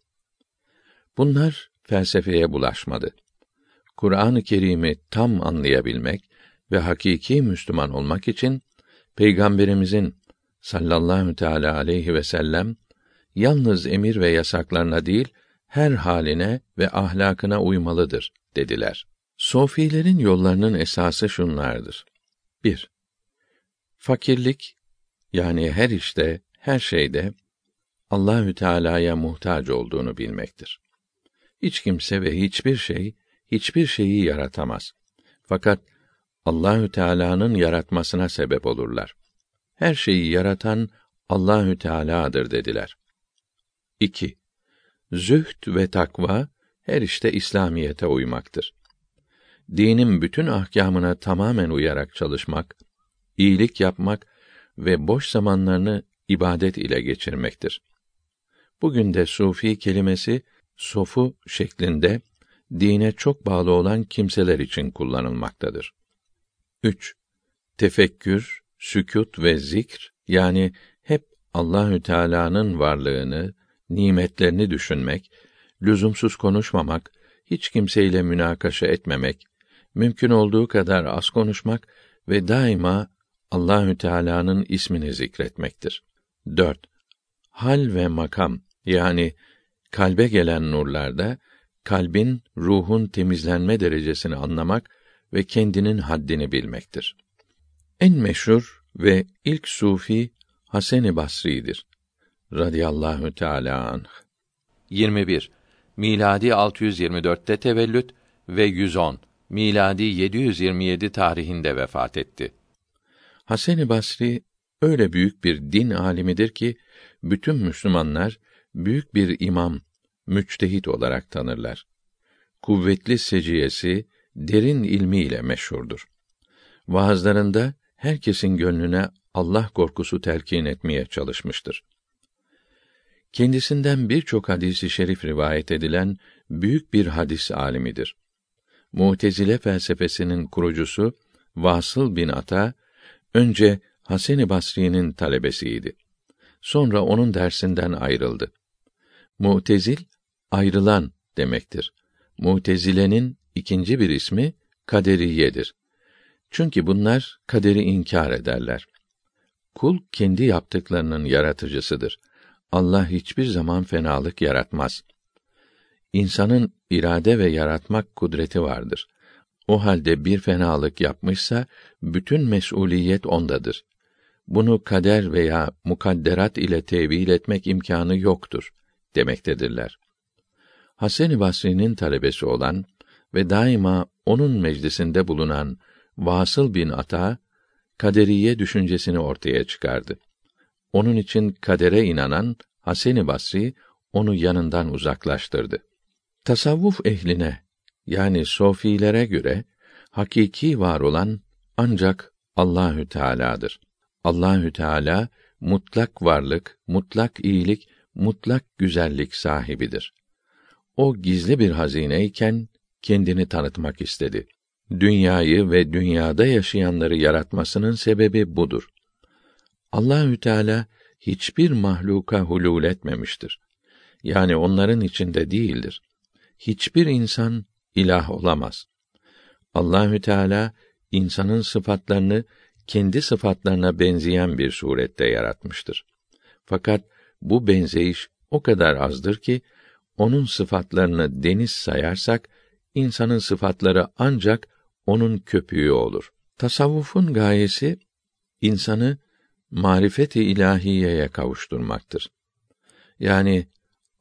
Bunlar felsefeye bulaşmadı. Kur'an-ı Kerim'i tam anlayabilmek ve hakiki Müslüman olmak için Peygamberimizin sallallahu teala aleyhi ve sellem yalnız emir ve yasaklarına değil her haline ve ahlakına uymalıdır dediler. Sofilerin yollarının esası şunlardır. 1. Fakirlik yani her işte, her şeyde Allahü Teala'ya muhtaç olduğunu bilmektir. Hiç kimse ve hiçbir şey hiçbir şeyi yaratamaz. Fakat Allahü Teala'nın yaratmasına sebep olurlar. Her şeyi yaratan Allahü Teala'dır dediler. 2. Zühd ve takva her işte İslamiyete uymaktır. Dinin bütün ahkamına tamamen uyarak çalışmak, iyilik yapmak ve boş zamanlarını ibadet ile geçirmektir. Bugün de sufi kelimesi sofu şeklinde dine çok bağlı olan kimseler için kullanılmaktadır. 3. Tefekkür, sükût ve zikr yani hep Allahü Teala'nın varlığını, nimetlerini düşünmek, lüzumsuz konuşmamak, hiç kimseyle münakaşa etmemek, mümkün olduğu kadar az konuşmak ve daima Allahü Teala'nın ismini zikretmektir. 4. Hal ve makam yani kalbe gelen nurlarda kalbin, ruhun temizlenme derecesini anlamak ve kendinin haddini bilmektir. En meşhur ve ilk sufi Hasan-ı Basri'dir. Radiyallahu Teala anh. 21. Miladi 624'te tevellüt ve 110 miladi 727 tarihinde vefat etti. Hasan-ı Basri öyle büyük bir din alimidir ki bütün Müslümanlar büyük bir imam, müçtehit olarak tanırlar. Kuvvetli seciyesi, derin ilmiyle meşhurdur. Vaazlarında herkesin gönlüne Allah korkusu telkin etmeye çalışmıştır. Kendisinden birçok hadisi şerif rivayet edilen büyük bir hadis alimidir. Mutezile felsefesinin kurucusu Vasıl bin Ata önce Hasan-ı Basri'nin talebesiydi. Sonra onun dersinden ayrıldı. Mutezil ayrılan demektir. Mutezile'nin ikinci bir ismi kaderiyedir. Çünkü bunlar kaderi inkar ederler. Kul kendi yaptıklarının yaratıcısıdır. Allah hiçbir zaman fenalık yaratmaz. İnsanın irade ve yaratmak kudreti vardır. O halde bir fenalık yapmışsa bütün mesuliyet ondadır. Bunu kader veya mukadderat ile tevil etmek imkanı yoktur demektedirler. Hasan-ı Basri'nin talebesi olan ve daima onun meclisinde bulunan Vasıl bin Ata kaderiye düşüncesini ortaya çıkardı. Onun için kadere inanan Hasan-ı Basri onu yanından uzaklaştırdı. Tasavvuf ehline yani sofilere göre hakiki var olan ancak Allahü Teala'dır. Allahü Teala mutlak varlık, mutlak iyilik, mutlak güzellik sahibidir. O gizli bir hazine iken kendini tanıtmak istedi. Dünyayı ve dünyada yaşayanları yaratmasının sebebi budur. Allahü Teala hiçbir mahluka hulul etmemiştir. Yani onların içinde değildir. Hiçbir insan ilah olamaz. Allahü Teala insanın sıfatlarını kendi sıfatlarına benzeyen bir surette yaratmıştır. Fakat bu benzeyiş o kadar azdır ki onun sıfatlarını deniz sayarsak insanın sıfatları ancak onun köpüğü olur. Tasavvufun gayesi insanı marifeti ilahiyeye kavuşturmaktır. Yani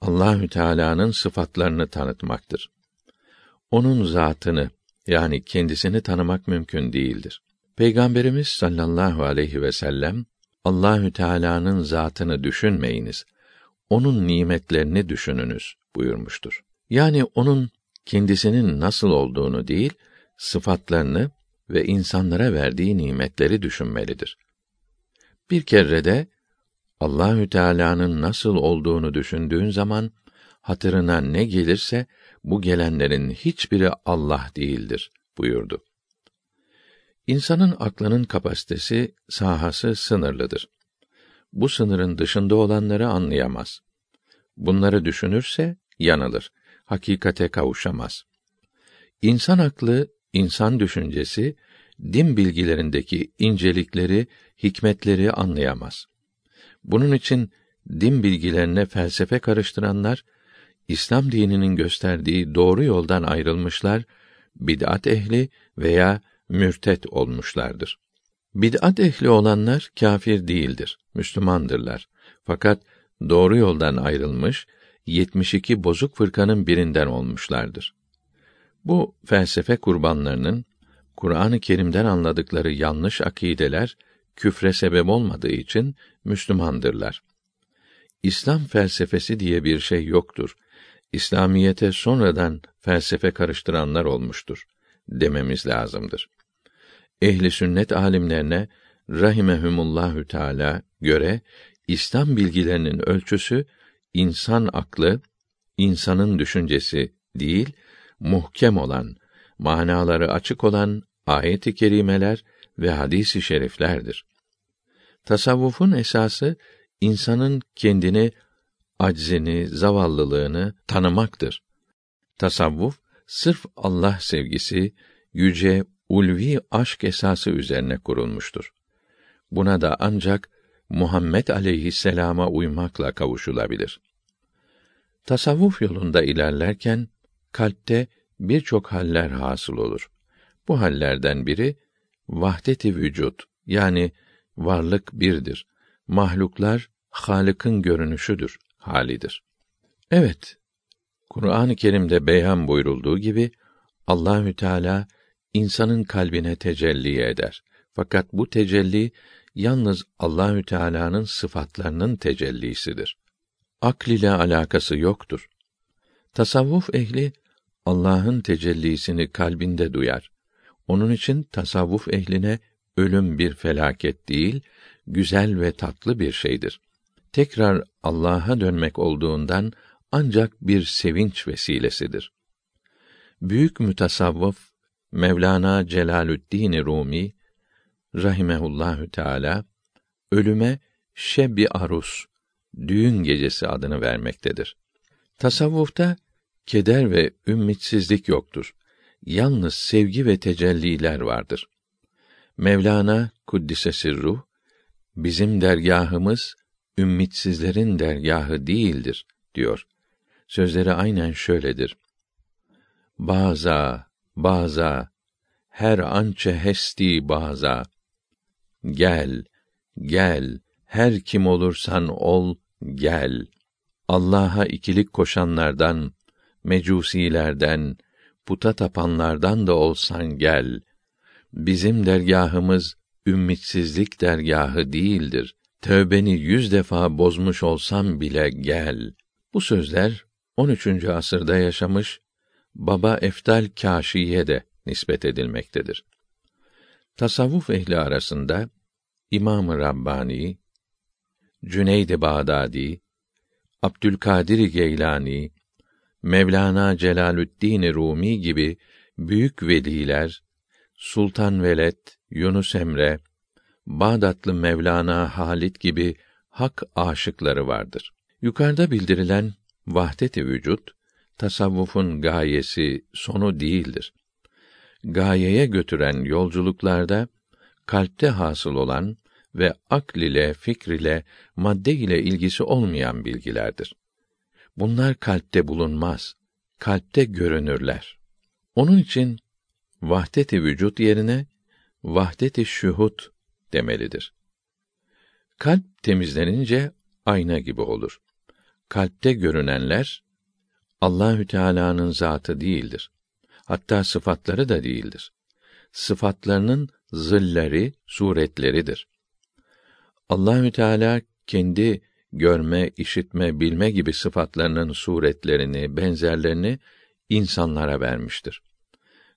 Allahü Teala'nın sıfatlarını tanıtmaktır. Onun zatını yani kendisini tanımak mümkün değildir. Peygamberimiz sallallahu aleyhi ve sellem Allahü Teala'nın zatını düşünmeyiniz. Onun nimetlerini düşününüz buyurmuştur. Yani onun kendisinin nasıl olduğunu değil, sıfatlarını ve insanlara verdiği nimetleri düşünmelidir. Bir kere de Allahü Teala'nın nasıl olduğunu düşündüğün zaman hatırına ne gelirse bu gelenlerin hiçbiri Allah değildir buyurdu. İnsanın aklının kapasitesi, sahası sınırlıdır. Bu sınırın dışında olanları anlayamaz. Bunları düşünürse yanılır. Hakikate kavuşamaz. İnsan aklı, insan düşüncesi din bilgilerindeki incelikleri, hikmetleri anlayamaz. Bunun için din bilgilerine felsefe karıştıranlar İslam dininin gösterdiği doğru yoldan ayrılmışlar, bid'at ehli veya mürtet olmuşlardır. Bid'at ehli olanlar kâfir değildir, Müslümandırlar. Fakat doğru yoldan ayrılmış, 72 bozuk fırkanın birinden olmuşlardır. Bu felsefe kurbanlarının Kur'an-ı Kerim'den anladıkları yanlış akideler küfre sebep olmadığı için Müslümandırlar. İslam felsefesi diye bir şey yoktur. İslamiyete sonradan felsefe karıştıranlar olmuştur dememiz lazımdır. Ehli sünnet alimlerine rahimehumullahü teala göre İslam bilgilerinin ölçüsü insan aklı, insanın düşüncesi değil, muhkem olan, manaları açık olan ayet-i kerimeler ve hadis-i şeriflerdir. Tasavvufun esası insanın kendini aczini, zavallılığını tanımaktır. Tasavvuf sırf Allah sevgisi, yüce ulvi aşk esası üzerine kurulmuştur. Buna da ancak Muhammed aleyhisselama uymakla kavuşulabilir. Tasavvuf yolunda ilerlerken kalpte birçok haller hasıl olur. Bu hallerden biri vahdet-i vücut yani varlık birdir. Mahluklar Halık'ın görünüşüdür, halidir. Evet, Kur'an-ı Kerim'de beyan buyurulduğu gibi Allahü Teala insanın kalbine tecelli eder. Fakat bu tecelli yalnız Allahü Teala'nın sıfatlarının tecellisidir. Akl ile alakası yoktur. Tasavvuf ehli Allah'ın tecellisini kalbinde duyar. Onun için tasavvuf ehline ölüm bir felaket değil, güzel ve tatlı bir şeydir. Tekrar Allah'a dönmek olduğundan ancak bir sevinç vesilesidir. Büyük mütasavvıf Mevlana Celalüddin Rumi rahimehullahü teala ölüme şebi arus düğün gecesi adını vermektedir. Tasavvufta keder ve ümmitsizlik yoktur. Yalnız sevgi ve tecelliler vardır. Mevlana kuddise sirruh bizim dergahımız ümmitsizlerin dergahı değildir diyor. Sözleri aynen şöyledir. Baza, baza, her ançe hesti baza. Gel, gel, her kim olursan ol, gel. Allah'a ikilik koşanlardan, mecusilerden, puta tapanlardan da olsan gel. Bizim dergahımız ümmitsizlik dergahı değildir. Tövbeni yüz defa bozmuş olsam bile gel. Bu sözler 13. asırda yaşamış Baba Eftal Kâşi'ye de nispet edilmektedir. Tasavvuf ehli arasında İmam-ı Rabbani, Cüneyd-i Bağdadi, Abdülkadir Geylani, Mevlana Celalüddin Rumi gibi büyük veliler, Sultan Veled, Yunus Emre, Bağdatlı Mevlana Halit gibi hak aşıkları vardır. Yukarıda bildirilen vahdet-i vücut tasavvufun gayesi, sonu değildir. Gayeye götüren yolculuklarda kalpte hasıl olan ve akl ile, fikr ile, madde ile ilgisi olmayan bilgilerdir. Bunlar kalpte bulunmaz, kalpte görünürler. Onun için vahdet-i vücut yerine vahdet-i şuhut demelidir. Kalp temizlenince ayna gibi olur. Kalpte görünenler Allahü Teala'nın zatı değildir. Hatta sıfatları da değildir. Sıfatlarının zilleri, suretleridir. Allahü Teala kendi görme, işitme, bilme gibi sıfatlarının suretlerini, benzerlerini insanlara vermiştir.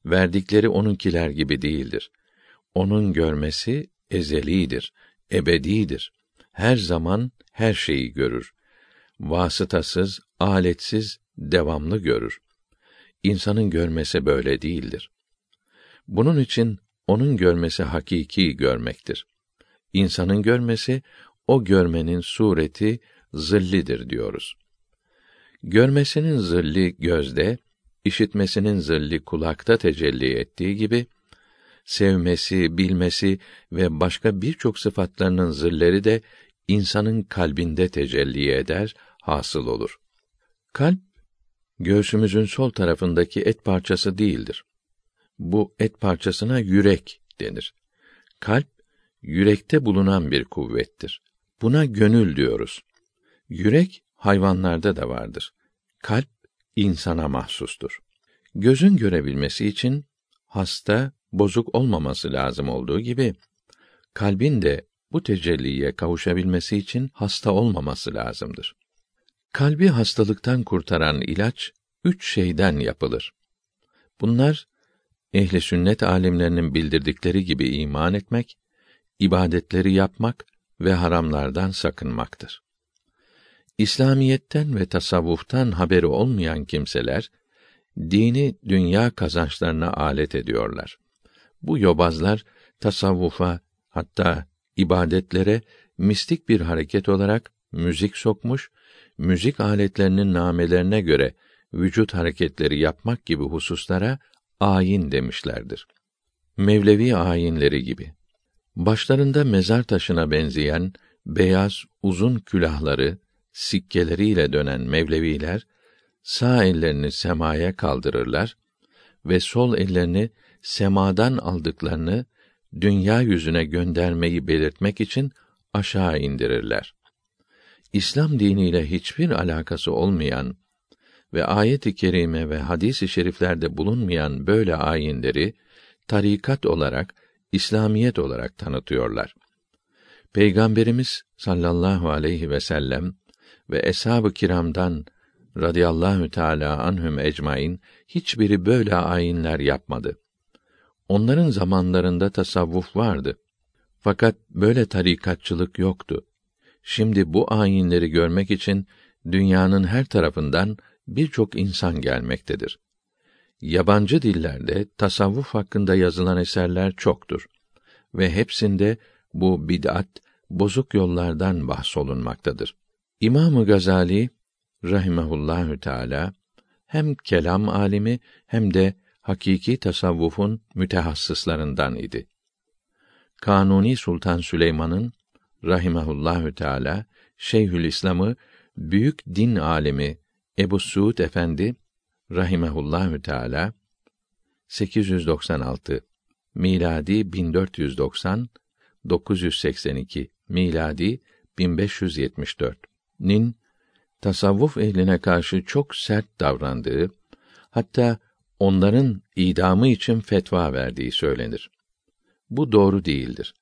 Verdikleri onunkiler gibi değildir. Onun görmesi ezelidir, ebedidir. Her zaman her şeyi görür. Vasıtasız, aletsiz, devamlı görür. İnsanın görmesi böyle değildir. Bunun için onun görmesi hakiki görmektir. İnsanın görmesi o görmenin sureti zillidir diyoruz. Görmesinin zilli gözde, işitmesinin zilli kulakta tecelli ettiği gibi sevmesi, bilmesi ve başka birçok sıfatlarının zilleri de insanın kalbinde tecelli eder, hasıl olur. Kalp göğsümüzün sol tarafındaki et parçası değildir. Bu et parçasına yürek denir. Kalp yürekte bulunan bir kuvvettir. Buna gönül diyoruz. Yürek hayvanlarda da vardır. Kalp insana mahsustur. Gözün görebilmesi için hasta bozuk olmaması lazım olduğu gibi kalbin de bu tecelliye kavuşabilmesi için hasta olmaması lazımdır. Kalbi hastalıktan kurtaran ilaç üç şeyden yapılır. Bunlar ehli sünnet alimlerinin bildirdikleri gibi iman etmek, ibadetleri yapmak ve haramlardan sakınmaktır. İslamiyetten ve tasavvuftan haberi olmayan kimseler dini dünya kazançlarına alet ediyorlar. Bu yobazlar tasavvufa hatta ibadetlere mistik bir hareket olarak müzik sokmuş, müzik aletlerinin namelerine göre vücut hareketleri yapmak gibi hususlara ayin demişlerdir. Mevlevi ayinleri gibi. Başlarında mezar taşına benzeyen beyaz uzun külahları, sikkeleriyle dönen Mevleviler sağ ellerini semaya kaldırırlar ve sol ellerini semadan aldıklarını dünya yüzüne göndermeyi belirtmek için aşağı indirirler. İslam diniyle hiçbir alakası olmayan ve ayet-i kerime ve hadis-i şeriflerde bulunmayan böyle ayinleri tarikat olarak, İslamiyet olarak tanıtıyorlar. Peygamberimiz sallallahu aleyhi ve sellem ve eshab-ı kiramdan radıyallahu teala anhum ecmaîn hiçbiri böyle ayinler yapmadı. Onların zamanlarında tasavvuf vardı. Fakat böyle tarikatçılık yoktu. Şimdi bu ayinleri görmek için dünyanın her tarafından birçok insan gelmektedir. Yabancı dillerde tasavvuf hakkında yazılan eserler çoktur ve hepsinde bu bid'at, bozuk yollardan bahsolunmaktadır. İmam Gazali rahimehullahü teala hem kelam alimi hem de hakiki tasavvufun mütehassıslarından idi. Kanuni Sultan Süleyman'ın rahimehullahü teala Şeyhülislam'ı büyük din alimi Ebu Suud Efendi rahimehullahü teala 896 miladi 1490 982 miladi 1574 nin tasavvuf ehline karşı çok sert davrandığı, hatta onların idamı için fetva verdiği söylenir. Bu doğru değildir.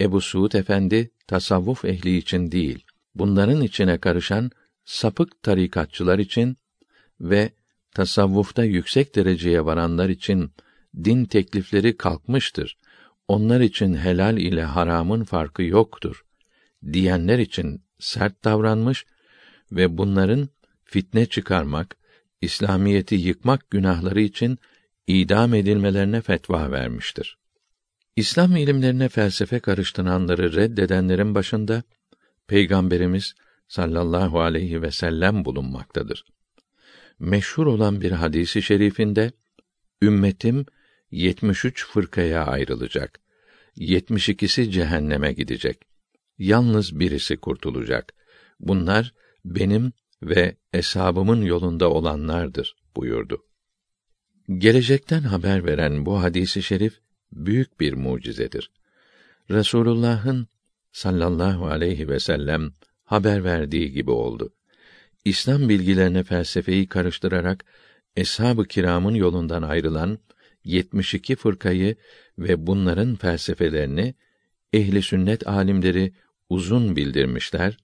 Ebu Suud Efendi tasavvuf ehli için değil, bunların içine karışan sapık tarikatçılar için ve tasavvufta yüksek dereceye varanlar için din teklifleri kalkmıştır. Onlar için helal ile haramın farkı yoktur diyenler için sert davranmış ve bunların fitne çıkarmak, İslamiyeti yıkmak günahları için idam edilmelerine fetva vermiştir. İslam ilimlerine felsefe karıştıranları reddedenlerin başında Peygamberimiz sallallahu aleyhi ve sellem bulunmaktadır. Meşhur olan bir hadisi şerifinde ümmetim 73 fırkaya ayrılacak. 72'si cehenneme gidecek. Yalnız birisi kurtulacak. Bunlar benim ve eshabımın yolunda olanlardır buyurdu. Gelecekten haber veren bu hadisi şerif büyük bir mucizedir. Resulullah'ın sallallahu aleyhi ve sellem haber verdiği gibi oldu. İslam bilgilerine felsefeyi karıştırarak eshab-ı kiramın yolundan ayrılan 72 fırkayı ve bunların felsefelerini ehli sünnet alimleri uzun bildirmişler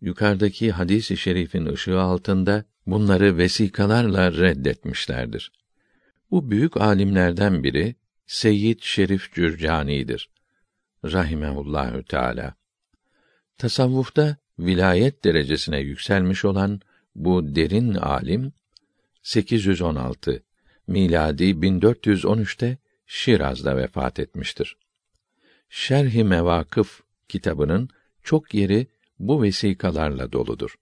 yukarıdaki hadis-i şerifin ışığı altında bunları vesikalarla reddetmişlerdir. Bu büyük alimlerden biri Seyyid Şerif Cürcani'dir. Rahimehullahü Teala. Tasavvufta vilayet derecesine yükselmiş olan bu derin alim 816 miladi 1413'te Şiraz'da vefat etmiştir. Şerh-i Mevakıf kitabının çok yeri bu vesikalarla doludur.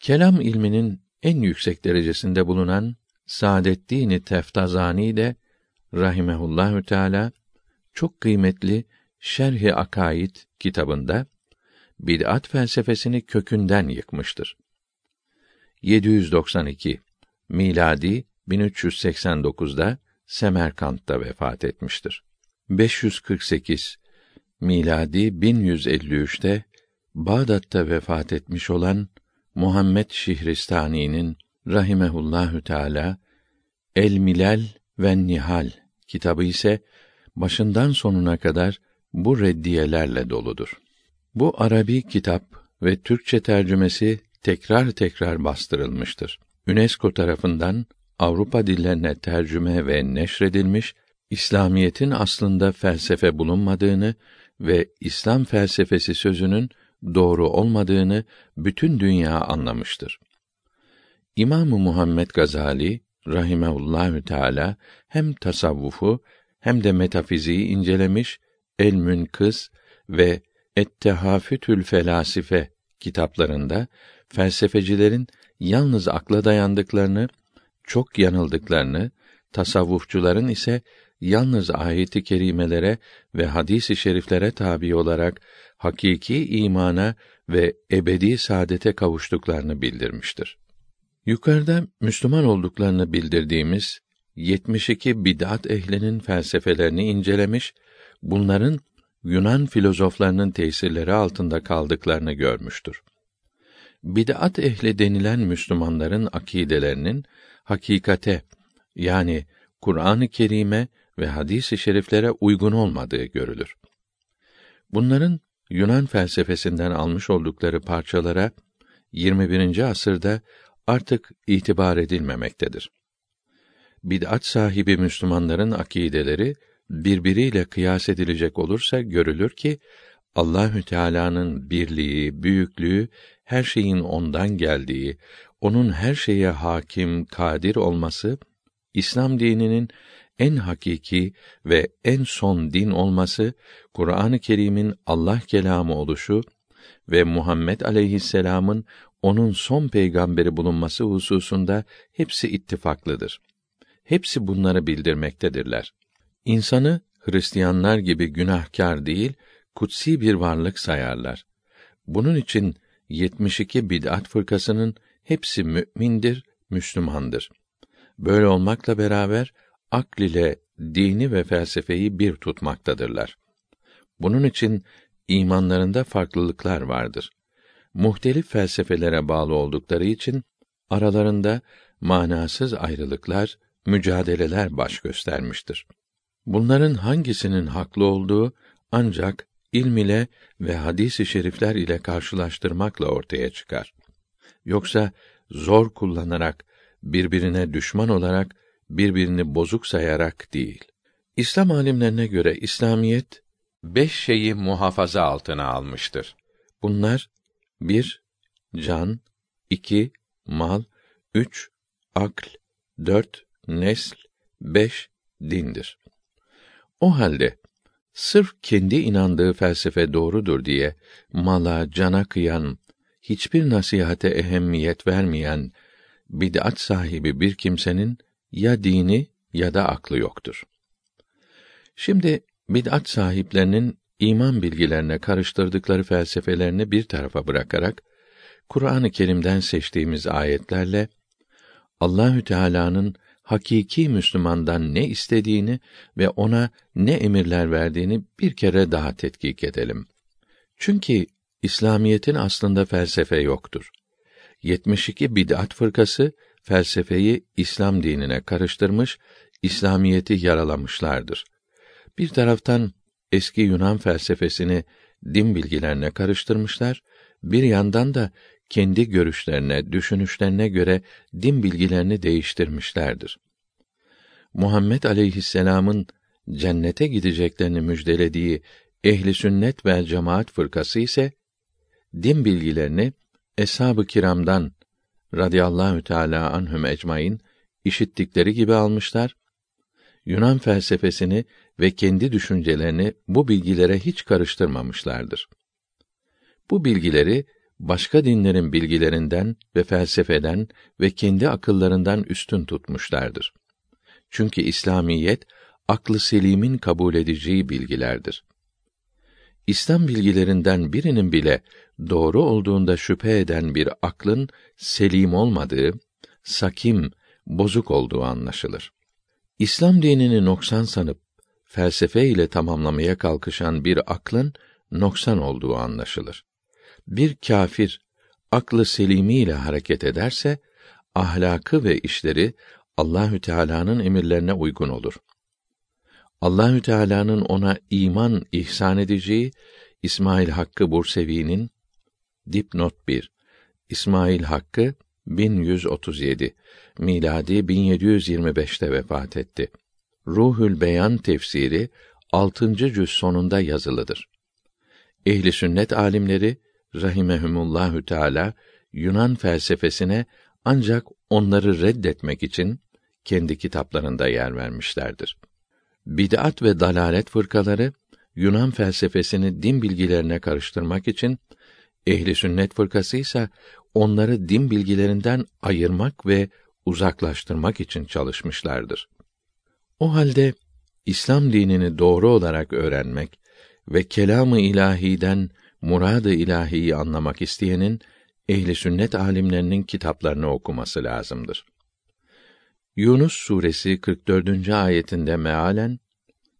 Kelam ilminin en yüksek derecesinde bulunan Saadeddin Teftazani de rahimehullahü teala çok kıymetli Şerh-i Akaid kitabında bid'at felsefesini kökünden yıkmıştır. 792 miladi 1389'da Semerkant'ta vefat etmiştir. 548 miladi 1153'te Bağdat'ta vefat etmiş olan Muhammed Şihristani'nin rahimehullahü teala El Milal ve Nihal kitabı ise başından sonuna kadar bu reddiyelerle doludur. Bu Arabi kitap ve Türkçe tercümesi tekrar tekrar bastırılmıştır. UNESCO tarafından Avrupa dillerine tercüme ve neşredilmiş, İslamiyetin aslında felsefe bulunmadığını ve İslam felsefesi sözünün doğru olmadığını bütün dünya anlamıştır. İmam Muhammed Gazali rahimehullahü teala hem tasavvufu hem de metafiziği incelemiş, El Münkız ve Et-Tehafütül Felasife kitaplarında felsefecilerin yalnız akla dayandıklarını, çok yanıldıklarını, tasavvufçuların ise yalnız ayet-i kerimelere ve hadis-i şeriflere tabi olarak hakiki imana ve ebedi saadete kavuştuklarını bildirmiştir. Yukarıda Müslüman olduklarını bildirdiğimiz 72 bid'at ehlinin felsefelerini incelemiş, bunların Yunan filozoflarının tesirleri altında kaldıklarını görmüştür. Bid'at ehli denilen Müslümanların akidelerinin hakikate yani Kur'an-ı Kerim'e ve hadis-i şeriflere uygun olmadığı görülür. Bunların Yunan felsefesinden almış oldukları parçalara 21. asırda artık itibar edilmemektedir. Bid'at sahibi Müslümanların akideleri birbiriyle kıyas edilecek olursa görülür ki Allahü Teala'nın birliği, büyüklüğü, her şeyin ondan geldiği, onun her şeye hakim, kadir olması İslam dininin en hakiki ve en son din olması, Kur'an-ı Kerim'in Allah kelamı oluşu ve Muhammed aleyhisselam'ın onun son peygamberi bulunması hususunda hepsi ittifaklıdır. Hepsi bunları bildirmektedirler. İnsanı Hristiyanlar gibi günahkar değil, kutsi bir varlık sayarlar. Bunun için 72 bid'at fırkasının hepsi mümindir, Müslümandır. Böyle olmakla beraber akl ile dini ve felsefeyi bir tutmaktadırlar. Bunun için imanlarında farklılıklar vardır. Muhtelif felsefelere bağlı oldukları için aralarında manasız ayrılıklar, mücadeleler baş göstermiştir. Bunların hangisinin haklı olduğu ancak ilm ile ve hadis-i şerifler ile karşılaştırmakla ortaya çıkar. Yoksa zor kullanarak, birbirine düşman olarak, birbirini bozuk sayarak değil. İslam alimlerine göre İslamiyet beş şeyi muhafaza altına almıştır. Bunlar bir can, iki mal, üç akl, dört nesl, beş dindir. O halde sırf kendi inandığı felsefe doğrudur diye mala, cana kıyan, hiçbir nasihate ehemmiyet vermeyen bid'at sahibi bir kimsenin ya dini ya da aklı yoktur. Şimdi bid'at sahiplerinin iman bilgilerine karıştırdıkları felsefelerini bir tarafa bırakarak Kur'an-ı Kerim'den seçtiğimiz ayetlerle Allahü Teala'nın hakiki Müslümandan ne istediğini ve ona ne emirler verdiğini bir kere daha tetkik edelim. Çünkü İslamiyetin aslında felsefe yoktur. 72 bid'at fırkası felsefeyi İslam dinine karıştırmış, İslamiyeti yaralamışlardır. Bir taraftan eski Yunan felsefesini din bilgilerine karıştırmışlar, bir yandan da kendi görüşlerine, düşünüşlerine göre din bilgilerini değiştirmişlerdir. Muhammed aleyhisselam'ın cennete gideceklerini müjdelediği ehli sünnet ve cemaat fırkası ise din bilgilerini eshab-ı kiramdan radıyallahu teala anhum ecmaîn işittikleri gibi almışlar. Yunan felsefesini ve kendi düşüncelerini bu bilgilere hiç karıştırmamışlardır. Bu bilgileri başka dinlerin bilgilerinden ve felsefeden ve kendi akıllarından üstün tutmuşlardır. Çünkü İslamiyet aklı selimin kabul edeceği bilgilerdir. İslam bilgilerinden birinin bile doğru olduğunda şüphe eden bir aklın selim olmadığı, sakim, bozuk olduğu anlaşılır. İslam dinini noksan sanıp felsefe ile tamamlamaya kalkışan bir aklın noksan olduğu anlaşılır. Bir kâfir aklı selimiyle hareket ederse ahlakı ve işleri Allahü Teala'nın emirlerine uygun olur. Allahü Teala'nın ona iman ihsan edeceği İsmail Hakkı Bursevi'nin dipnot 1 İsmail Hakkı 1137 miladi 1725'te vefat etti. Ruhül Beyan tefsiri 6. cüz sonunda yazılıdır. Ehli sünnet alimleri rahimehumullahü teala Yunan felsefesine ancak onları reddetmek için kendi kitaplarında yer vermişlerdir. Bid'at ve dalalet fırkaları Yunan felsefesini din bilgilerine karıştırmak için ehli sünnet fırkası ise onları din bilgilerinden ayırmak ve uzaklaştırmak için çalışmışlardır. O halde İslam dinini doğru olarak öğrenmek ve kelamı ilahiden murad-ı ilahiyi anlamak isteyenin ehli sünnet alimlerinin kitaplarını okuması lazımdır. Yunus suresi 44. ayetinde mealen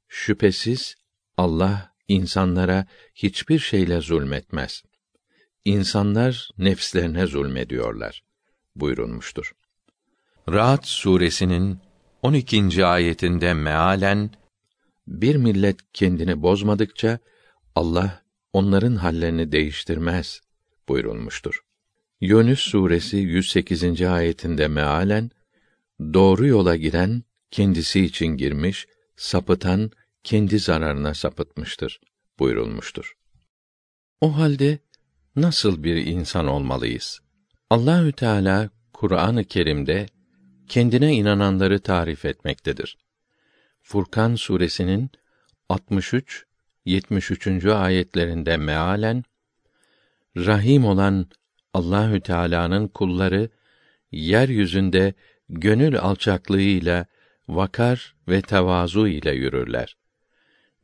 şüphesiz Allah insanlara hiçbir şeyle zulmetmez. İnsanlar nefslerine zulmediyorlar buyurulmuştur. Ra'd suresinin 12. ayetinde mealen bir millet kendini bozmadıkça Allah onların hallerini değiştirmez buyurulmuştur. Yunus suresi 108. ayetinde mealen doğru yola giren kendisi için girmiş, sapıtan kendi zararına sapıtmıştır buyurulmuştur. O halde nasıl bir insan olmalıyız? Allahü Teala Kur'an-ı Kerim'de kendine inananları tarif etmektedir. Furkan suresinin 63 73. ayetlerinde mealen Rahim olan Allahü Teala'nın kulları yeryüzünde gönül alçaklığıyla vakar ve tevazu ile yürürler.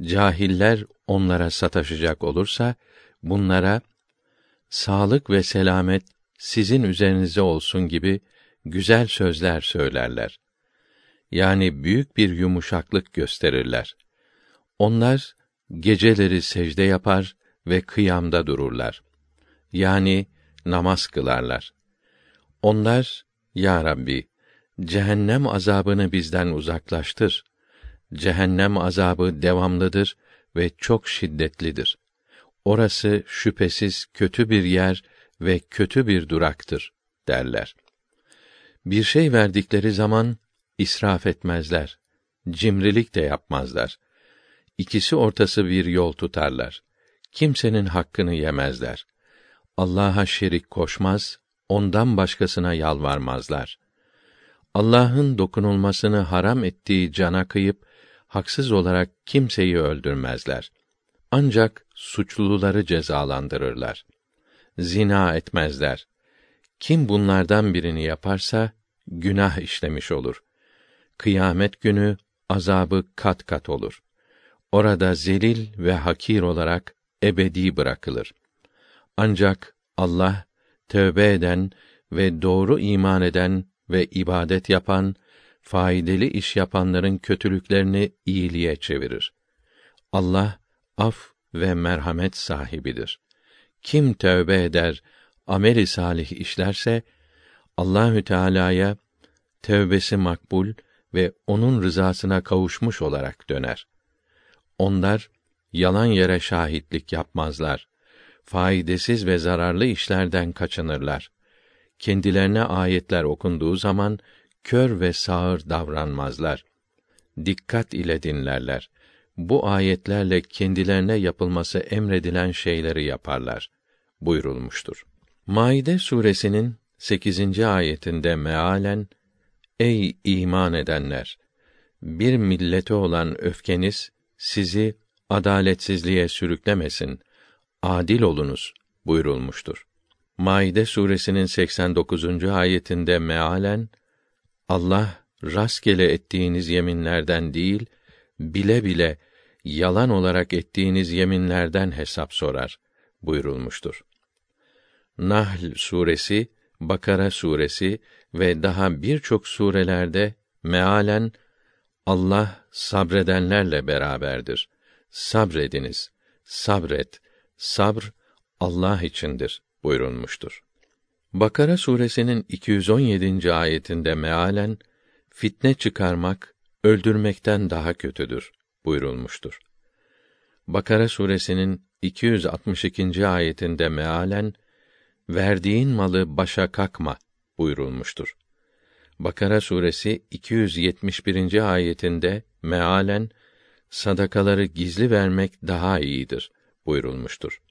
Cahiller onlara sataşacak olursa bunlara sağlık ve selamet sizin üzerinize olsun gibi güzel sözler söylerler. Yani büyük bir yumuşaklık gösterirler. Onlar geceleri secde yapar ve kıyamda dururlar. Yani namaz kılarlar. Onlar, Ya Rabbi, cehennem azabını bizden uzaklaştır. Cehennem azabı devamlıdır ve çok şiddetlidir. Orası şüphesiz kötü bir yer ve kötü bir duraktır derler. Bir şey verdikleri zaman israf etmezler. Cimrilik de yapmazlar. İkisi ortası bir yol tutarlar. Kimsenin hakkını yemezler. Allah'a şerik koşmaz, ondan başkasına yalvarmazlar. Allah'ın dokunulmasını haram ettiği cana kıyıp haksız olarak kimseyi öldürmezler. Ancak suçluları cezalandırırlar. Zina etmezler. Kim bunlardan birini yaparsa günah işlemiş olur. Kıyamet günü azabı kat kat olur. Orada zelil ve hakir olarak ebedi bırakılır. Ancak Allah tövbe eden ve doğru iman eden ve ibadet yapan, faydalı iş yapanların kötülüklerini iyiliğe çevirir. Allah af ve merhamet sahibidir. Kim tövbe eder, ameli salih işlerse Allahü Teala'ya tövbesi makbul ve onun rızasına kavuşmuş olarak döner. Onlar yalan yere şahitlik yapmazlar. Faydasız ve zararlı işlerden kaçınırlar. Kendilerine ayetler okunduğu zaman kör ve sağır davranmazlar. Dikkat ile dinlerler. Bu ayetlerle kendilerine yapılması emredilen şeyleri yaparlar buyurulmuştur. Maide suresinin 8. ayetinde mealen Ey iman edenler! Bir millete olan öfkeniz sizi adaletsizliğe sürüklemesin. Adil olunuz buyurulmuştur. Maide suresinin 89. ayetinde mealen Allah rastgele ettiğiniz yeminlerden değil, bile bile yalan olarak ettiğiniz yeminlerden hesap sorar buyurulmuştur. Nahl suresi, Bakara suresi ve daha birçok surelerde mealen Allah sabredenlerle beraberdir. Sabrediniz. Sabret. Sabr Allah içindir buyurulmuştur. Bakara suresinin 217. ayetinde mealen fitne çıkarmak öldürmekten daha kötüdür buyurulmuştur. Bakara suresinin 262. ayetinde mealen verdiğin malı başa kakma buyurulmuştur. Bakara suresi 271. ayetinde mealen sadakaları gizli vermek daha iyidir buyurulmuştur.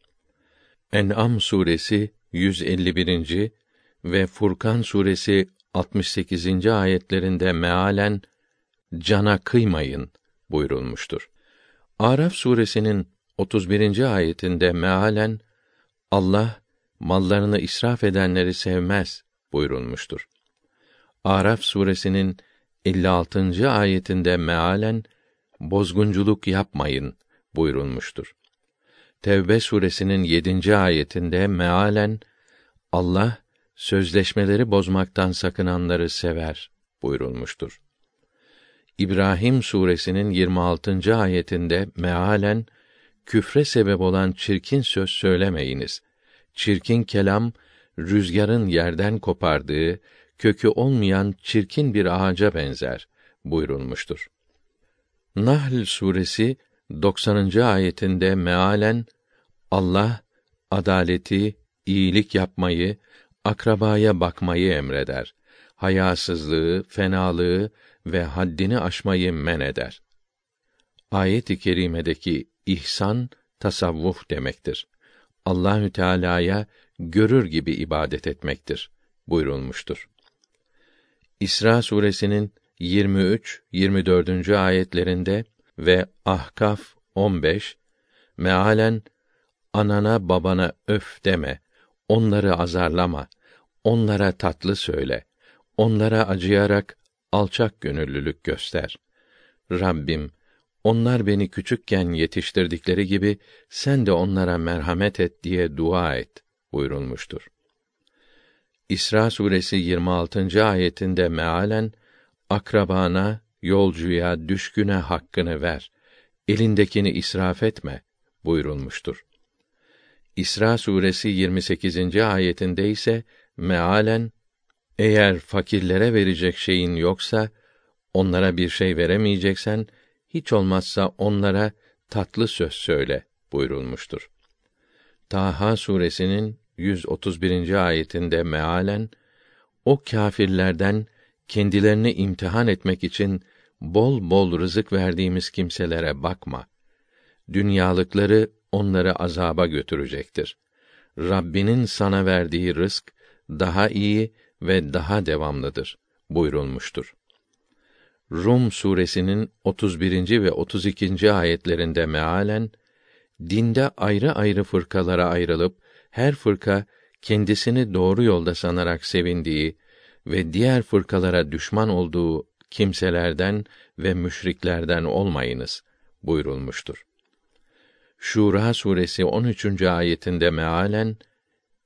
En'am suresi 151. ve Furkan suresi 68. ayetlerinde mealen cana kıymayın buyurulmuştur. Araf suresinin 31. ayetinde mealen Allah mallarını israf edenleri sevmez buyurulmuştur. Araf suresinin 56. ayetinde mealen bozgunculuk yapmayın buyurulmuştur. Tevbe suresinin 7. ayetinde mealen Allah sözleşmeleri bozmaktan sakınanları sever buyurulmuştur. İbrahim suresinin 26. ayetinde mealen küfre sebep olan çirkin söz söylemeyiniz. Çirkin kelam rüzgarın yerden kopardığı kökü olmayan çirkin bir ağaca benzer buyurulmuştur. Nahl suresi 90. ayetinde mealen Allah adaleti, iyilik yapmayı, akrabaya bakmayı emreder. Hayasızlığı, fenalığı ve haddini aşmayı men eder. Ayet-i kerimedeki ihsan tasavvuf demektir. Allahü Teala'ya görür gibi ibadet etmektir buyurulmuştur. İsra suresinin 23 24. ayetlerinde ve Ahkaf 15 mealen anana babana öf deme, onları azarlama, onlara tatlı söyle, onlara acıyarak alçak gönüllülük göster. Rabbim, onlar beni küçükken yetiştirdikleri gibi sen de onlara merhamet et diye dua et buyurulmuştur. İsra suresi 26. ayetinde mealen akrabana, yolcuya, düşküne hakkını ver. Elindekini israf etme buyurulmuştur. İsra suresi 28. ayetinde ise mealen eğer fakirlere verecek şeyin yoksa onlara bir şey veremeyeceksen hiç olmazsa onlara tatlı söz söyle buyurulmuştur. Taha suresinin 131. ayetinde mealen o kâfirlerden kendilerini imtihan etmek için bol bol rızık verdiğimiz kimselere bakma. Dünyalıkları onları azaba götürecektir. Rabbinin sana verdiği rızk daha iyi ve daha devamlıdır buyurulmuştur. Rum suresinin 31. ve 32. ayetlerinde mealen dinde ayrı ayrı fırkalara ayrılıp her fırka kendisini doğru yolda sanarak sevindiği ve diğer fırkalara düşman olduğu kimselerden ve müşriklerden olmayınız buyurulmuştur. Şura suresi 13. ayetinde mealen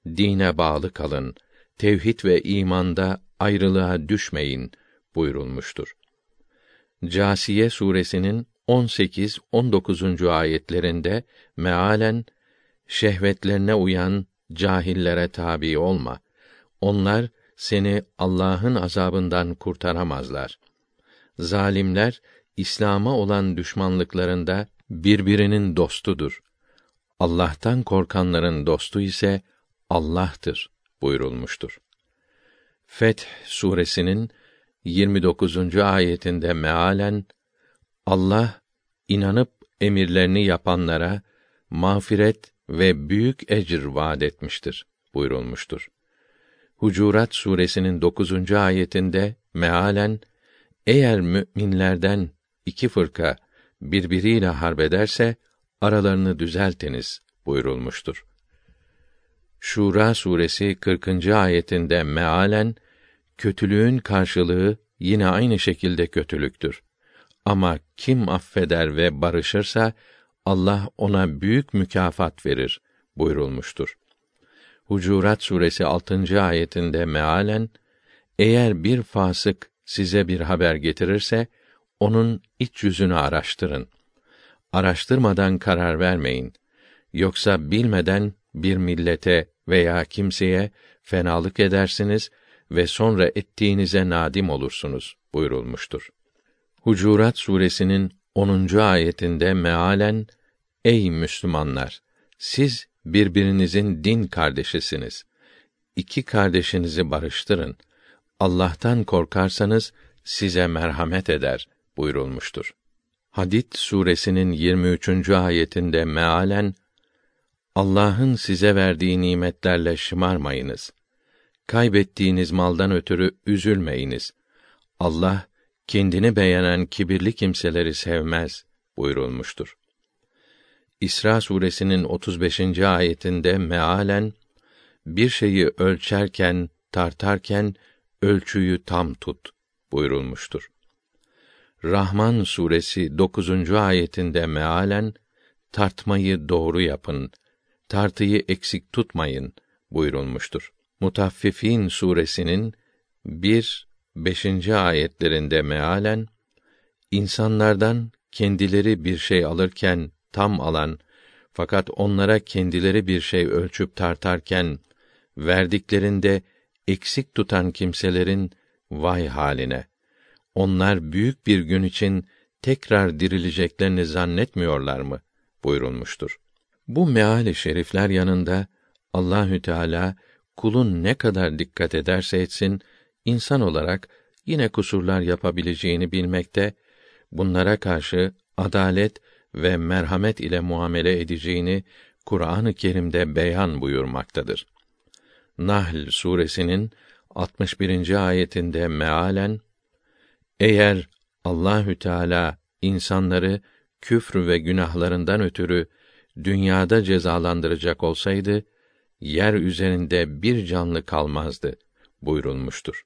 dine bağlı kalın, tevhid ve imanda ayrılığa düşmeyin buyurulmuştur. Câsiye suresinin 18 19. ayetlerinde mealen şehvetlerine uyan cahillere tabi olma. Onlar seni Allah'ın azabından kurtaramazlar. Zalimler İslam'a olan düşmanlıklarında birbirinin dostudur. Allah'tan korkanların dostu ise Allah'tır buyurulmuştur. Feth suresinin 29. ayetinde mealen Allah inanıp emirlerini yapanlara mağfiret ve büyük ecir vaad etmiştir buyurulmuştur. Hucurat suresinin 9. ayetinde mealen eğer müminlerden iki fırka birbiriyle harbederse aralarını düzeltiniz buyurulmuştur. Şura suresi 40. ayetinde mealen kötülüğün karşılığı yine aynı şekilde kötülüktür. Ama kim affeder ve barışırsa Allah ona büyük mükafat verir buyurulmuştur. Hucurat suresi 6. ayetinde mealen eğer bir fasık size bir haber getirirse onun iç yüzünü araştırın. Araştırmadan karar vermeyin. Yoksa bilmeden bir millete veya kimseye fenalık edersiniz ve sonra ettiğinize nadim olursunuz buyurulmuştur. Hucurat suresinin 10. ayetinde mealen Ey Müslümanlar siz birbirinizin din kardeşisiniz. İki kardeşinizi barıştırın. Allah'tan korkarsanız size merhamet eder buyurulmuştur. Hadid suresinin 23. ayetinde mealen Allah'ın size verdiği nimetlerle şımarmayınız. Kaybettiğiniz maldan ötürü üzülmeyiniz. Allah kendini beğenen kibirli kimseleri sevmez buyurulmuştur. İsra suresinin 35. ayetinde mealen bir şeyi ölçerken, tartarken ölçüyü tam tut buyurulmuştur. Rahman suresi 9. ayetinde mealen tartmayı doğru yapın, tartıyı eksik tutmayın buyurulmuştur. Mutaffifin suresinin 1 5. ayetlerinde mealen insanlardan kendileri bir şey alırken tam alan fakat onlara kendileri bir şey ölçüp tartarken verdiklerinde eksik tutan kimselerin vay haline. Onlar büyük bir gün için tekrar dirileceklerini zannetmiyorlar mı? buyurulmuştur. Bu meali şerifler yanında Allahü Teala kulun ne kadar dikkat ederse etsin insan olarak yine kusurlar yapabileceğini bilmekte, bunlara karşı adalet ve merhamet ile muamele edeceğini Kur'an-ı Kerim'de beyan buyurmaktadır. Nahl suresinin 61. ayetinde mealen eğer Allahü Teala insanları küfr ve günahlarından ötürü dünyada cezalandıracak olsaydı yer üzerinde bir canlı kalmazdı buyurulmuştur.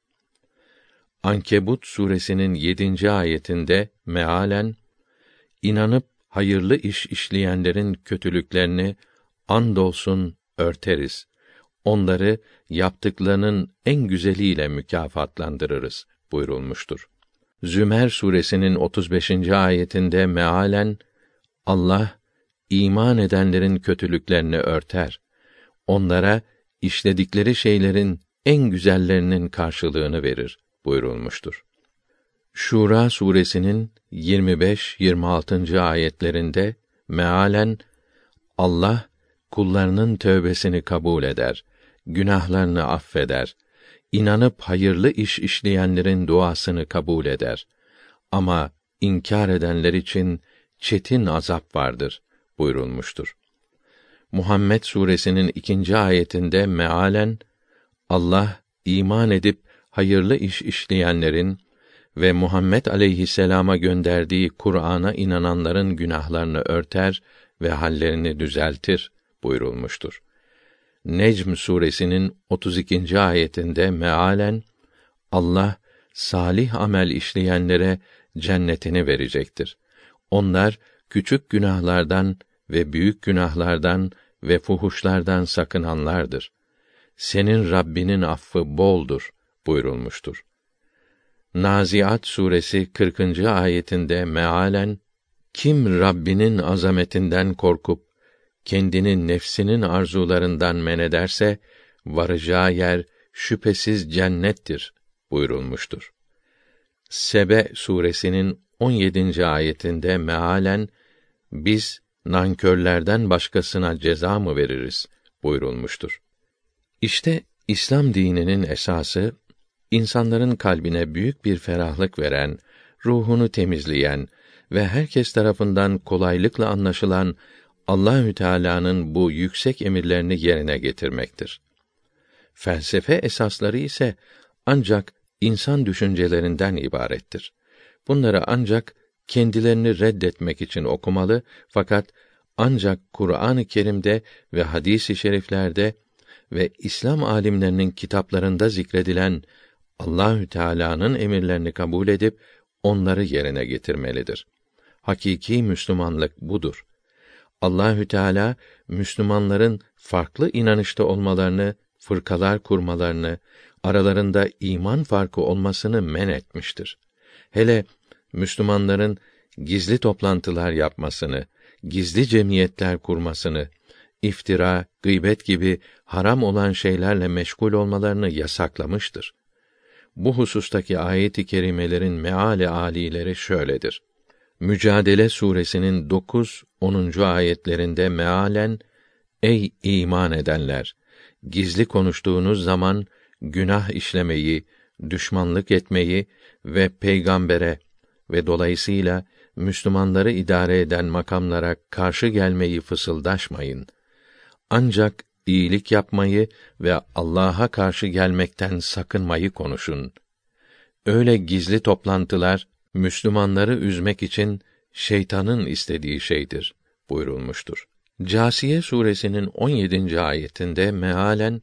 Ankebut suresinin 7. ayetinde mealen inanıp hayırlı iş işleyenlerin kötülüklerini andolsun örteriz. Onları yaptıklarının en güzeliyle mükafatlandırırız buyurulmuştur. Zümer suresinin 35. ayetinde mealen Allah iman edenlerin kötülüklerini örter. Onlara işledikleri şeylerin en güzellerinin karşılığını verir buyurulmuştur. Şura suresinin 25-26. ayetlerinde mealen Allah kullarının tövbesini kabul eder, günahlarını affeder, inanıp hayırlı iş işleyenlerin duasını kabul eder. Ama inkar edenler için çetin azap vardır buyurulmuştur. Muhammed suresinin ikinci ayetinde mealen Allah iman edip hayırlı iş işleyenlerin ve Muhammed aleyhisselama gönderdiği Kur'an'a inananların günahlarını örter ve hallerini düzeltir buyurulmuştur. Necm suresinin 32. ayetinde mealen Allah salih amel işleyenlere cennetini verecektir. Onlar küçük günahlardan ve büyük günahlardan ve fuhuşlardan sakınanlardır. Senin Rabbinin affı boldur buyurulmuştur. Naziat suresi 40. ayetinde mealen kim Rabbinin azametinden korkup kendini nefsinin arzularından men ederse varacağı yer şüphesiz cennettir buyurulmuştur. Sebe suresinin 17. ayetinde mealen biz nankörlerden başkasına ceza mı veririz buyurulmuştur. İşte İslam dininin esası insanların kalbine büyük bir ferahlık veren, ruhunu temizleyen ve herkes tarafından kolaylıkla anlaşılan Allahü Teala'nın bu yüksek emirlerini yerine getirmektir. Felsefe esasları ise ancak insan düşüncelerinden ibarettir. Bunları ancak kendilerini reddetmek için okumalı fakat ancak Kur'an-ı Kerim'de ve hadis-i şeriflerde ve İslam alimlerinin kitaplarında zikredilen Allahü Teala'nın emirlerini kabul edip onları yerine getirmelidir. Hakiki Müslümanlık budur. Allahü Teala Müslümanların farklı inanışta olmalarını, fırkalar kurmalarını, aralarında iman farkı olmasını men etmiştir. Hele Müslümanların gizli toplantılar yapmasını, gizli cemiyetler kurmasını, iftira, gıybet gibi haram olan şeylerle meşgul olmalarını yasaklamıştır. Bu husustaki ayet-i kerimelerin meale alileri şöyledir. Mücadele suresinin 9 10. ayetlerinde mealen Ey iman edenler gizli konuştuğunuz zaman günah işlemeyi, düşmanlık etmeyi ve peygambere ve dolayısıyla Müslümanları idare eden makamlara karşı gelmeyi fısıldaşmayın. Ancak iyilik yapmayı ve Allah'a karşı gelmekten sakınmayı konuşun. Öyle gizli toplantılar Müslümanları üzmek için şeytanın istediği şeydir buyurulmuştur. Câsiye suresinin 17. ayetinde mealen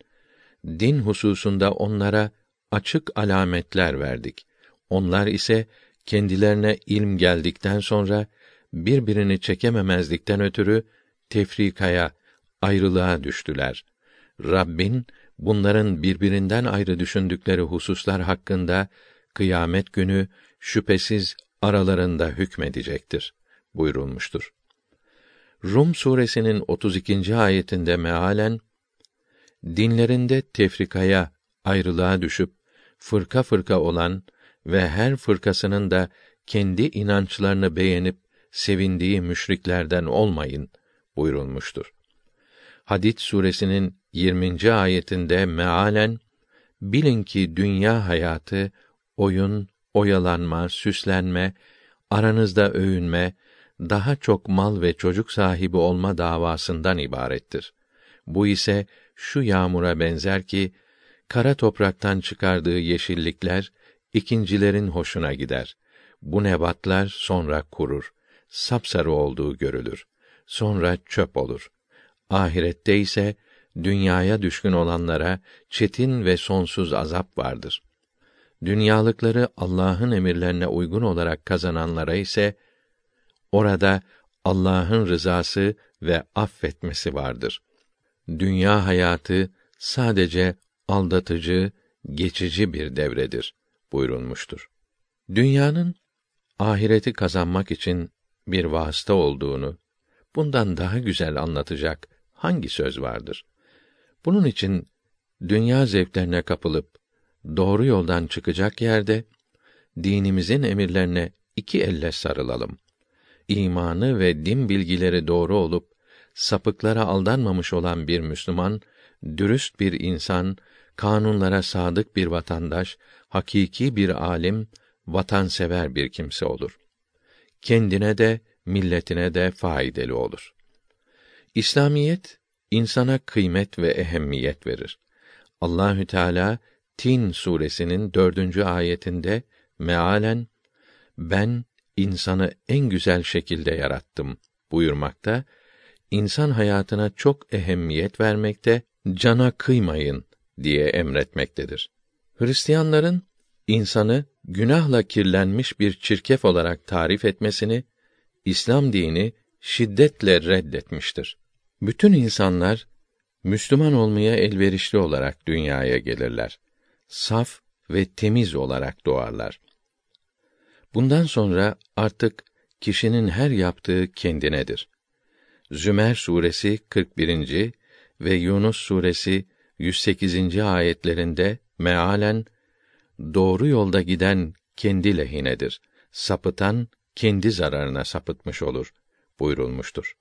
din hususunda onlara açık alametler verdik. Onlar ise kendilerine ilm geldikten sonra birbirini çekememezlikten ötürü tefrikaya, ayrılığa düştüler. Rabbin bunların birbirinden ayrı düşündükleri hususlar hakkında kıyamet günü şüphesiz aralarında hükmedecektir buyurulmuştur. Rum suresinin 32. ayetinde mealen dinlerinde tefrikaya, ayrılığa düşüp fırka fırka olan ve her fırkasının da kendi inançlarını beğenip sevindiği müşriklerden olmayın buyurulmuştur. Hadid suresinin 20. ayetinde mealen bilin ki dünya hayatı oyun, oyalanma, süslenme, aranızda övünme, daha çok mal ve çocuk sahibi olma davasından ibarettir. Bu ise şu yağmura benzer ki kara topraktan çıkardığı yeşillikler ikincilerin hoşuna gider. Bu nebatlar sonra kurur. Sapsarı olduğu görülür. Sonra çöp olur. Ahirette ise dünyaya düşkün olanlara çetin ve sonsuz azap vardır. Dünyalıkları Allah'ın emirlerine uygun olarak kazananlara ise orada Allah'ın rızası ve affetmesi vardır. Dünya hayatı sadece aldatıcı, geçici bir devredir buyurulmuştur. Dünyanın ahireti kazanmak için bir vasıta olduğunu bundan daha güzel anlatacak hangi söz vardır? Bunun için dünya zevklerine kapılıp doğru yoldan çıkacak yerde dinimizin emirlerine iki elle sarılalım. İmanı ve din bilgileri doğru olup sapıklara aldanmamış olan bir Müslüman, dürüst bir insan, kanunlara sadık bir vatandaş, hakiki bir alim, vatansever bir kimse olur. Kendine de milletine de faydalı olur. İslamiyet insana kıymet ve ehemmiyet verir. Allahü Teala Tin suresinin dördüncü ayetinde mealen ben insanı en güzel şekilde yarattım buyurmakta, insan hayatına çok ehemmiyet vermekte, cana kıymayın diye emretmektedir. Hristiyanların insanı günahla kirlenmiş bir çirkef olarak tarif etmesini İslam dini şiddetle reddetmiştir. Bütün insanlar Müslüman olmaya elverişli olarak dünyaya gelirler. Saf ve temiz olarak doğarlar. Bundan sonra artık kişinin her yaptığı kendinedir. Zümer suresi 41. ve Yunus suresi 108. ayetlerinde mealen doğru yolda giden kendi lehinedir. Sapıtan kendi zararına sapıtmış olur buyurulmuştur.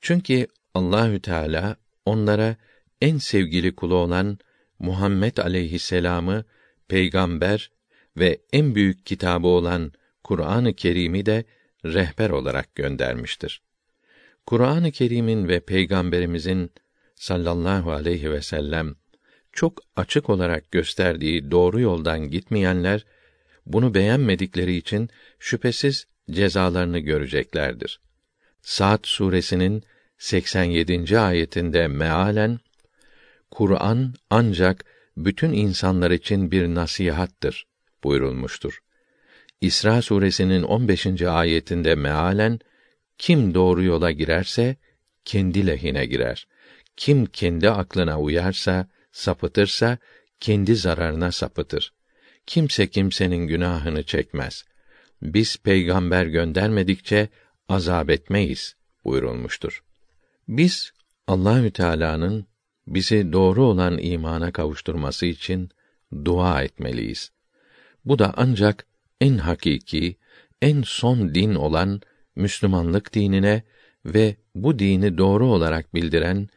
Çünkü Allahü Teala onlara en sevgili kulu olan Muhammed aleyhisselamı peygamber ve en büyük kitabı olan Kur'an-ı Kerim'i de rehber olarak göndermiştir. Kur'an-ı Kerim'in ve peygamberimizin sallallahu aleyhi ve sellem çok açık olarak gösterdiği doğru yoldan gitmeyenler bunu beğenmedikleri için şüphesiz cezalarını göreceklerdir. Saat suresinin 87. ayetinde mealen Kur'an ancak bütün insanlar için bir nasihattır buyurulmuştur. İsra suresinin 15. ayetinde mealen kim doğru yola girerse kendi lehine girer. Kim kendi aklına uyarsa, sapıtırsa kendi zararına sapıtır. Kimse kimsenin günahını çekmez. Biz peygamber göndermedikçe azap etmeyiz buyurulmuştur. Biz Allahü Teala'nın bizi doğru olan imana kavuşturması için dua etmeliyiz. Bu da ancak en hakiki, en son din olan Müslümanlık dinine ve bu dini doğru olarak bildiren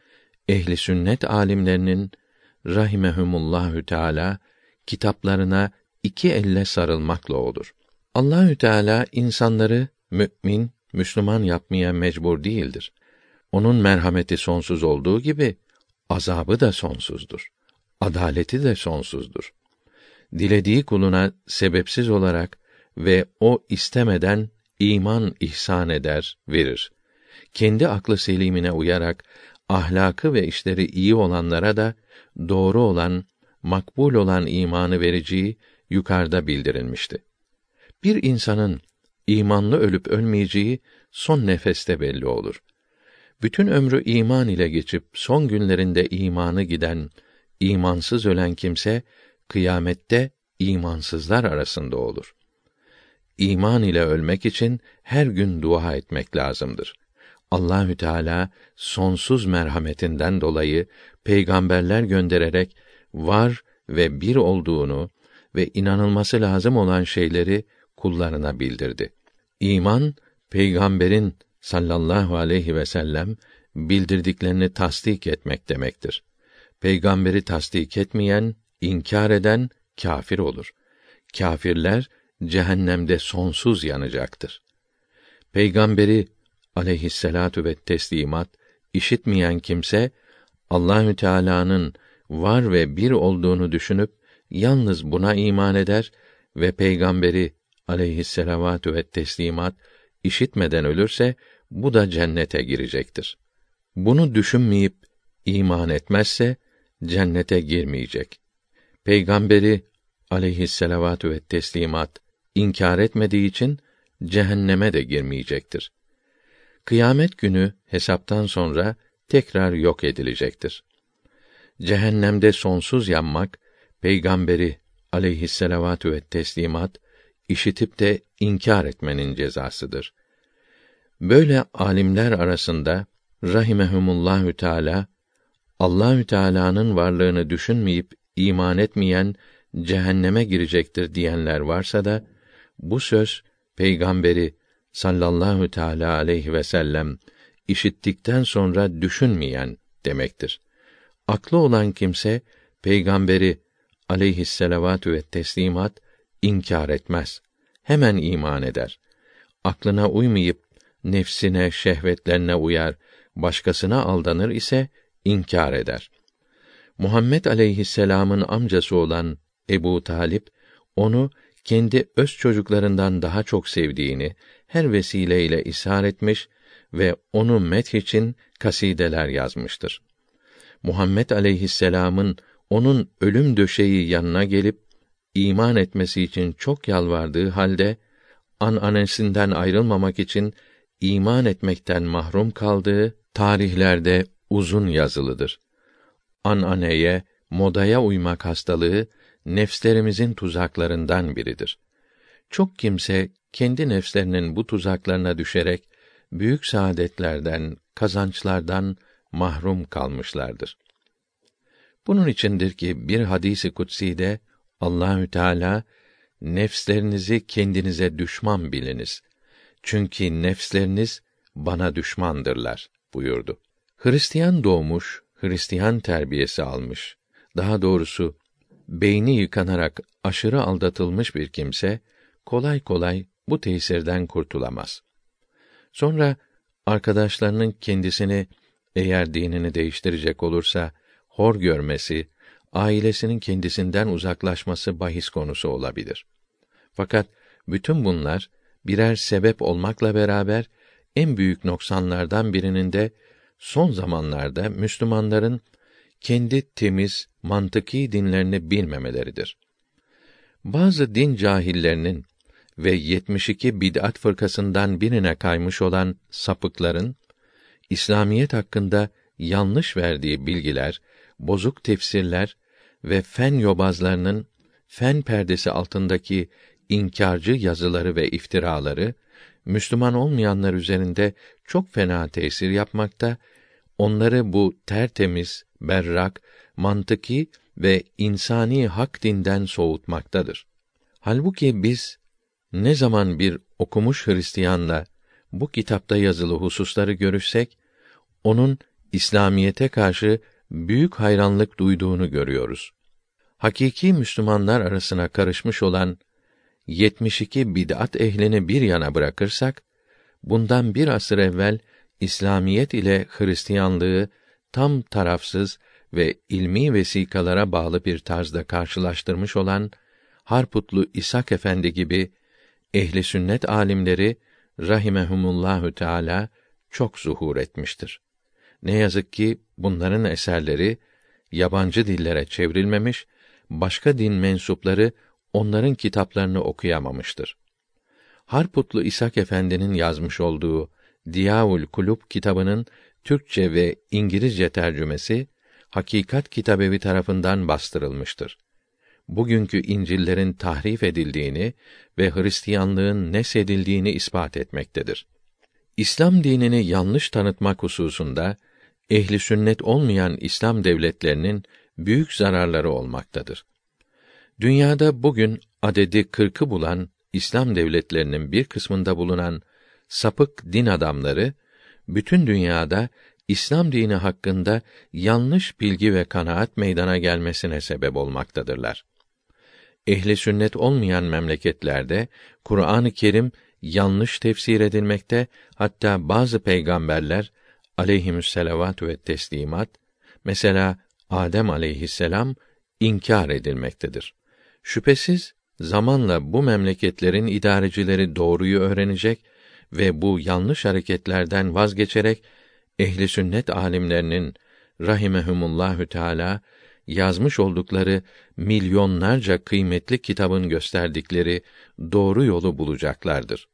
ehli sünnet alimlerinin rahimehumullahü teala kitaplarına iki elle sarılmakla olur. Allahü Teala insanları mümin, Müslüman yapmaya mecbur değildir. Onun merhameti sonsuz olduğu gibi azabı da sonsuzdur. Adaleti de sonsuzdur. Dilediği kuluna sebepsiz olarak ve o istemeden iman ihsan eder, verir. Kendi aklı selimine uyarak ahlakı ve işleri iyi olanlara da doğru olan, makbul olan imanı vereceği yukarıda bildirilmişti. Bir insanın imanlı ölüp ölmeyeceği son nefeste belli olur. Bütün ömrü iman ile geçip son günlerinde imanı giden, imansız ölen kimse kıyamette imansızlar arasında olur. İman ile ölmek için her gün dua etmek lazımdır. Allahü Teala sonsuz merhametinden dolayı peygamberler göndererek var ve bir olduğunu ve inanılması lazım olan şeyleri kullarına bildirdi. İman peygamberin sallallahu aleyhi ve sellem bildirdiklerini tasdik etmek demektir. Peygamberi tasdik etmeyen, inkar eden kafir olur. Kâfirler cehennemde sonsuz yanacaktır. Peygamberi aleyhisselatu ve teslimat işitmeyen kimse Allahü Teala'nın var ve bir olduğunu düşünüp yalnız buna iman eder ve peygamberi aleyhisselavatü ve teslimat işitmeden ölürse bu da cennete girecektir. Bunu düşünmeyip iman etmezse cennete girmeyecek. Peygamberi aleyhisselavatü ve teslimat inkar etmediği için cehenneme de girmeyecektir. Kıyamet günü hesaptan sonra tekrar yok edilecektir. Cehennemde sonsuz yanmak peygamberi aleyhisselavatü ve teslimat işitip de inkar etmenin cezasıdır. Böyle alimler arasında rahimehumullahü teala Allahü Teala'nın varlığını düşünmeyip iman etmeyen cehenneme girecektir diyenler varsa da bu söz peygamberi sallallahu teala aleyhi ve sellem işittikten sonra düşünmeyen demektir. Aklı olan kimse peygamberi aleyhisselavatü ve teslimat inkar etmez. Hemen iman eder. Aklına uymayıp nefsine, şehvetlerine uyar, başkasına aldanır ise inkar eder. Muhammed aleyhisselam'ın amcası olan Ebu Talip onu kendi öz çocuklarından daha çok sevdiğini her vesileyle ishar etmiş ve onu meth için kasideler yazmıştır. Muhammed aleyhisselam'ın onun ölüm döşeği yanına gelip iman etmesi için çok yalvardığı halde ananesinden ayrılmamak için iman etmekten mahrum kaldığı tarihlerde uzun yazılıdır. Ananeye, modaya uymak hastalığı nefslerimizin tuzaklarından biridir. Çok kimse kendi nefslerinin bu tuzaklarına düşerek büyük saadetlerden, kazançlardan mahrum kalmışlardır. Bunun içindir ki bir hadisi kutsi de Allahü Teala nefslerinizi kendinize düşman biliniz. Çünkü nefsleriniz bana düşmandırlar buyurdu. Hristiyan doğmuş, Hristiyan terbiyesi almış. Daha doğrusu beyni yıkanarak aşırı aldatılmış bir kimse kolay kolay bu tesirden kurtulamaz. Sonra arkadaşlarının kendisini eğer dinini değiştirecek olursa hor görmesi, ailesinin kendisinden uzaklaşması bahis konusu olabilir. Fakat bütün bunlar birer sebep olmakla beraber en büyük noksanlardan birinin de son zamanlarda Müslümanların kendi temiz, mantıki dinlerini bilmemeleridir. Bazı din cahillerinin ve 72 bid'at fırkasından birine kaymış olan sapıkların İslamiyet hakkında yanlış verdiği bilgiler, bozuk tefsirler ve fen yobazlarının fen perdesi altındaki inkarcı yazıları ve iftiraları Müslüman olmayanlar üzerinde çok fena tesir yapmakta, onları bu tertemiz, berrak, mantıki ve insani hak dinden soğutmaktadır. Halbuki biz ne zaman bir okumuş Hristiyanla bu kitapta yazılı hususları görüşsek, onun İslamiyete karşı büyük hayranlık duyduğunu görüyoruz. Hakiki Müslümanlar arasına karışmış olan 72 bid'at ehlini bir yana bırakırsak, bundan bir asır evvel İslamiyet ile Hristiyanlığı tam tarafsız ve ilmi vesikalara bağlı bir tarzda karşılaştırmış olan Harputlu İshak Efendi gibi ehli sünnet alimleri rahimehumullahü teala çok zuhur etmiştir. Ne yazık ki bunların eserleri yabancı dillere çevrilmemiş, başka din mensupları onların kitaplarını okuyamamıştır. Harputlu İshak Efendi'nin yazmış olduğu Diyaul Kulub kitabının Türkçe ve İngilizce tercümesi Hakikat Kitabevi tarafından bastırılmıştır. Bugünkü İncil'lerin tahrif edildiğini ve Hristiyanlığın nesedildiğini ispat etmektedir. İslam dinini yanlış tanıtmak hususunda ehli sünnet olmayan İslam devletlerinin büyük zararları olmaktadır. Dünyada bugün adedi kırkı bulan İslam devletlerinin bir kısmında bulunan sapık din adamları bütün dünyada İslam dini hakkında yanlış bilgi ve kanaat meydana gelmesine sebep olmaktadırlar. Ehli sünnet olmayan memleketlerde Kur'an-ı Kerim yanlış tefsir edilmekte, hatta bazı peygamberler aleyhimüsselavat ve teslimat mesela Adem aleyhisselam inkar edilmektedir. Şüphesiz zamanla bu memleketlerin idarecileri doğruyu öğrenecek ve bu yanlış hareketlerden vazgeçerek ehli sünnet alimlerinin rahimehumullahü teala yazmış oldukları milyonlarca kıymetli kitabın gösterdikleri doğru yolu bulacaklardır.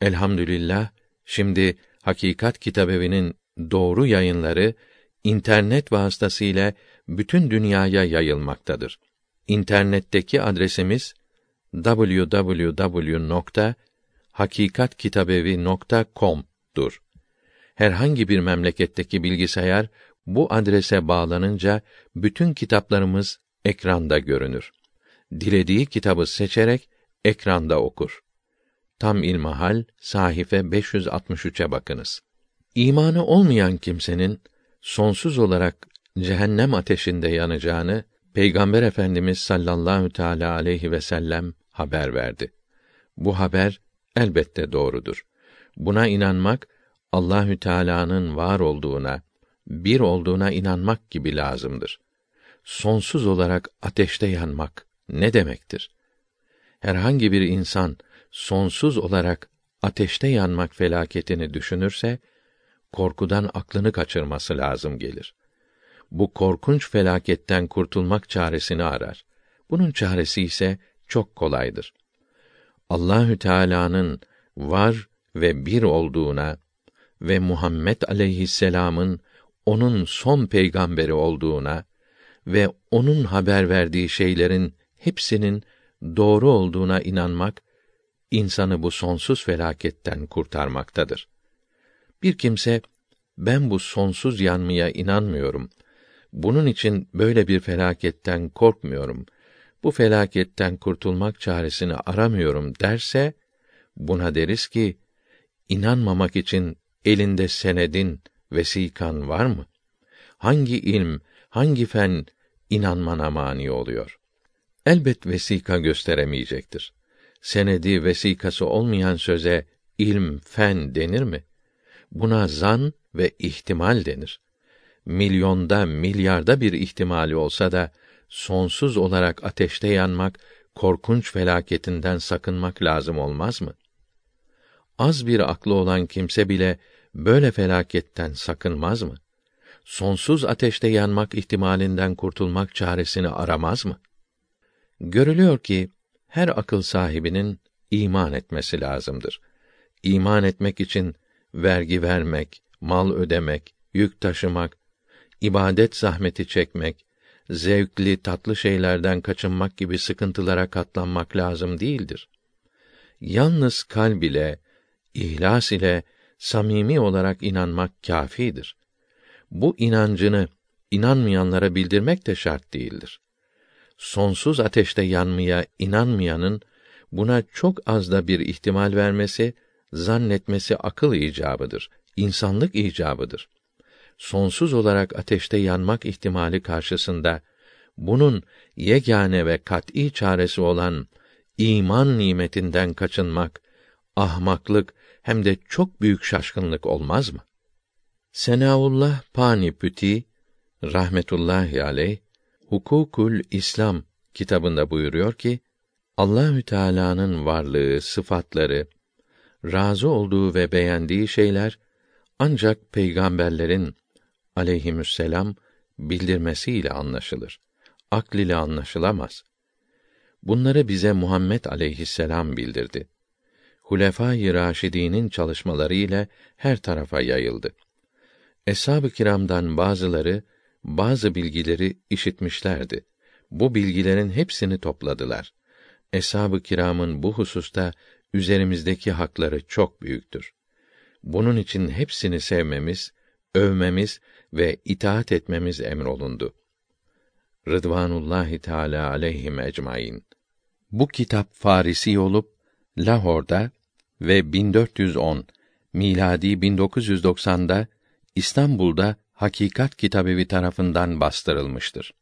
Elhamdülillah şimdi Hakikat Kitabevi'nin doğru yayınları internet vasıtasıyla bütün dünyaya yayılmaktadır. İnternetteki adresimiz www.hakikatkitabevi.com'dur. Herhangi bir memleketteki bilgisayar bu adrese bağlanınca bütün kitaplarımız ekranda görünür. Dilediği kitabı seçerek ekranda okur. Tam ilmahal sahife 563'e bakınız. İmanı olmayan kimsenin sonsuz olarak cehennem ateşinde yanacağını Peygamber Efendimiz sallallahu teala aleyhi ve sellem haber verdi. Bu haber elbette doğrudur. Buna inanmak Allahü Teala'nın var olduğuna, bir olduğuna inanmak gibi lazımdır. Sonsuz olarak ateşte yanmak ne demektir? Herhangi bir insan sonsuz olarak ateşte yanmak felaketini düşünürse korkudan aklını kaçırması lazım gelir. Bu korkunç felaketten kurtulmak çaresini arar. Bunun çaresi ise çok kolaydır. Allahü Teala'nın var ve bir olduğuna ve Muhammed aleyhisselam'ın onun son peygamberi olduğuna ve onun haber verdiği şeylerin hepsinin doğru olduğuna inanmak insanı bu sonsuz felaketten kurtarmaktadır. Bir kimse ben bu sonsuz yanmaya inanmıyorum. Bunun için böyle bir felaketten korkmuyorum. Bu felaketten kurtulmak çaresini aramıyorum derse buna deriz ki inanmamak için elinde senedin, vesikan var mı? Hangi ilm, hangi fen inanmana mani oluyor? Elbet vesika gösteremeyecektir. Senedi vesikası olmayan söze ilm, fen denir mi? Buna zan ve ihtimal denir. Milyonda, milyarda bir ihtimali olsa da sonsuz olarak ateşte yanmak, korkunç felaketinden sakınmak lazım olmaz mı? Az bir aklı olan kimse bile böyle felaketten sakınmaz mı? Sonsuz ateşte yanmak ihtimalinden kurtulmak çaresini aramaz mı? Görülüyor ki her akıl sahibinin iman etmesi lazımdır. İman etmek için vergi vermek, mal ödemek, yük taşımak, ibadet zahmeti çekmek, zevkli, tatlı şeylerden kaçınmak gibi sıkıntılara katlanmak lazım değildir. Yalnız kalb ile, ihlas ile samimi olarak inanmak kâfidir. bu inancını inanmayanlara bildirmek de şart değildir. Sonsuz ateşte yanmaya inanmayanın buna çok az da bir ihtimal vermesi, zannetmesi akıl icabıdır, insanlık icabıdır. Sonsuz olarak ateşte yanmak ihtimali karşısında bunun yegane ve kat'î çaresi olan iman nimetinden kaçınmak ahmaklık hem de çok büyük şaşkınlık olmaz mı? Senaullah Panipüti rahmetullahi aleyh Hukukul İslam kitabında buyuruyor ki Allahü Teala'nın varlığı, sıfatları, razı olduğu ve beğendiği şeyler ancak peygamberlerin aleyhisselam bildirmesiyle anlaşılır. Akl ile anlaşılamaz. Bunları bize Muhammed aleyhisselam bildirdi. Hulefâ-i Raşidî'nin çalışmaları ile her tarafa yayıldı. Eshab-ı kiramdan bazıları bazı bilgileri işitmişlerdi. Bu bilgilerin hepsini topladılar. Eshab-ı kiramın bu hususta üzerimizdeki hakları çok büyüktür. Bunun için hepsini sevmemiz, övmemiz ve itaat etmemiz emrolundu. Rıdvanullahi Teala aleyhim ecmaîn. Bu kitap Farisi olup Lahor'da ve 1410 miladi 1990'da İstanbul'da Hakikat Kitabevi tarafından bastırılmıştır.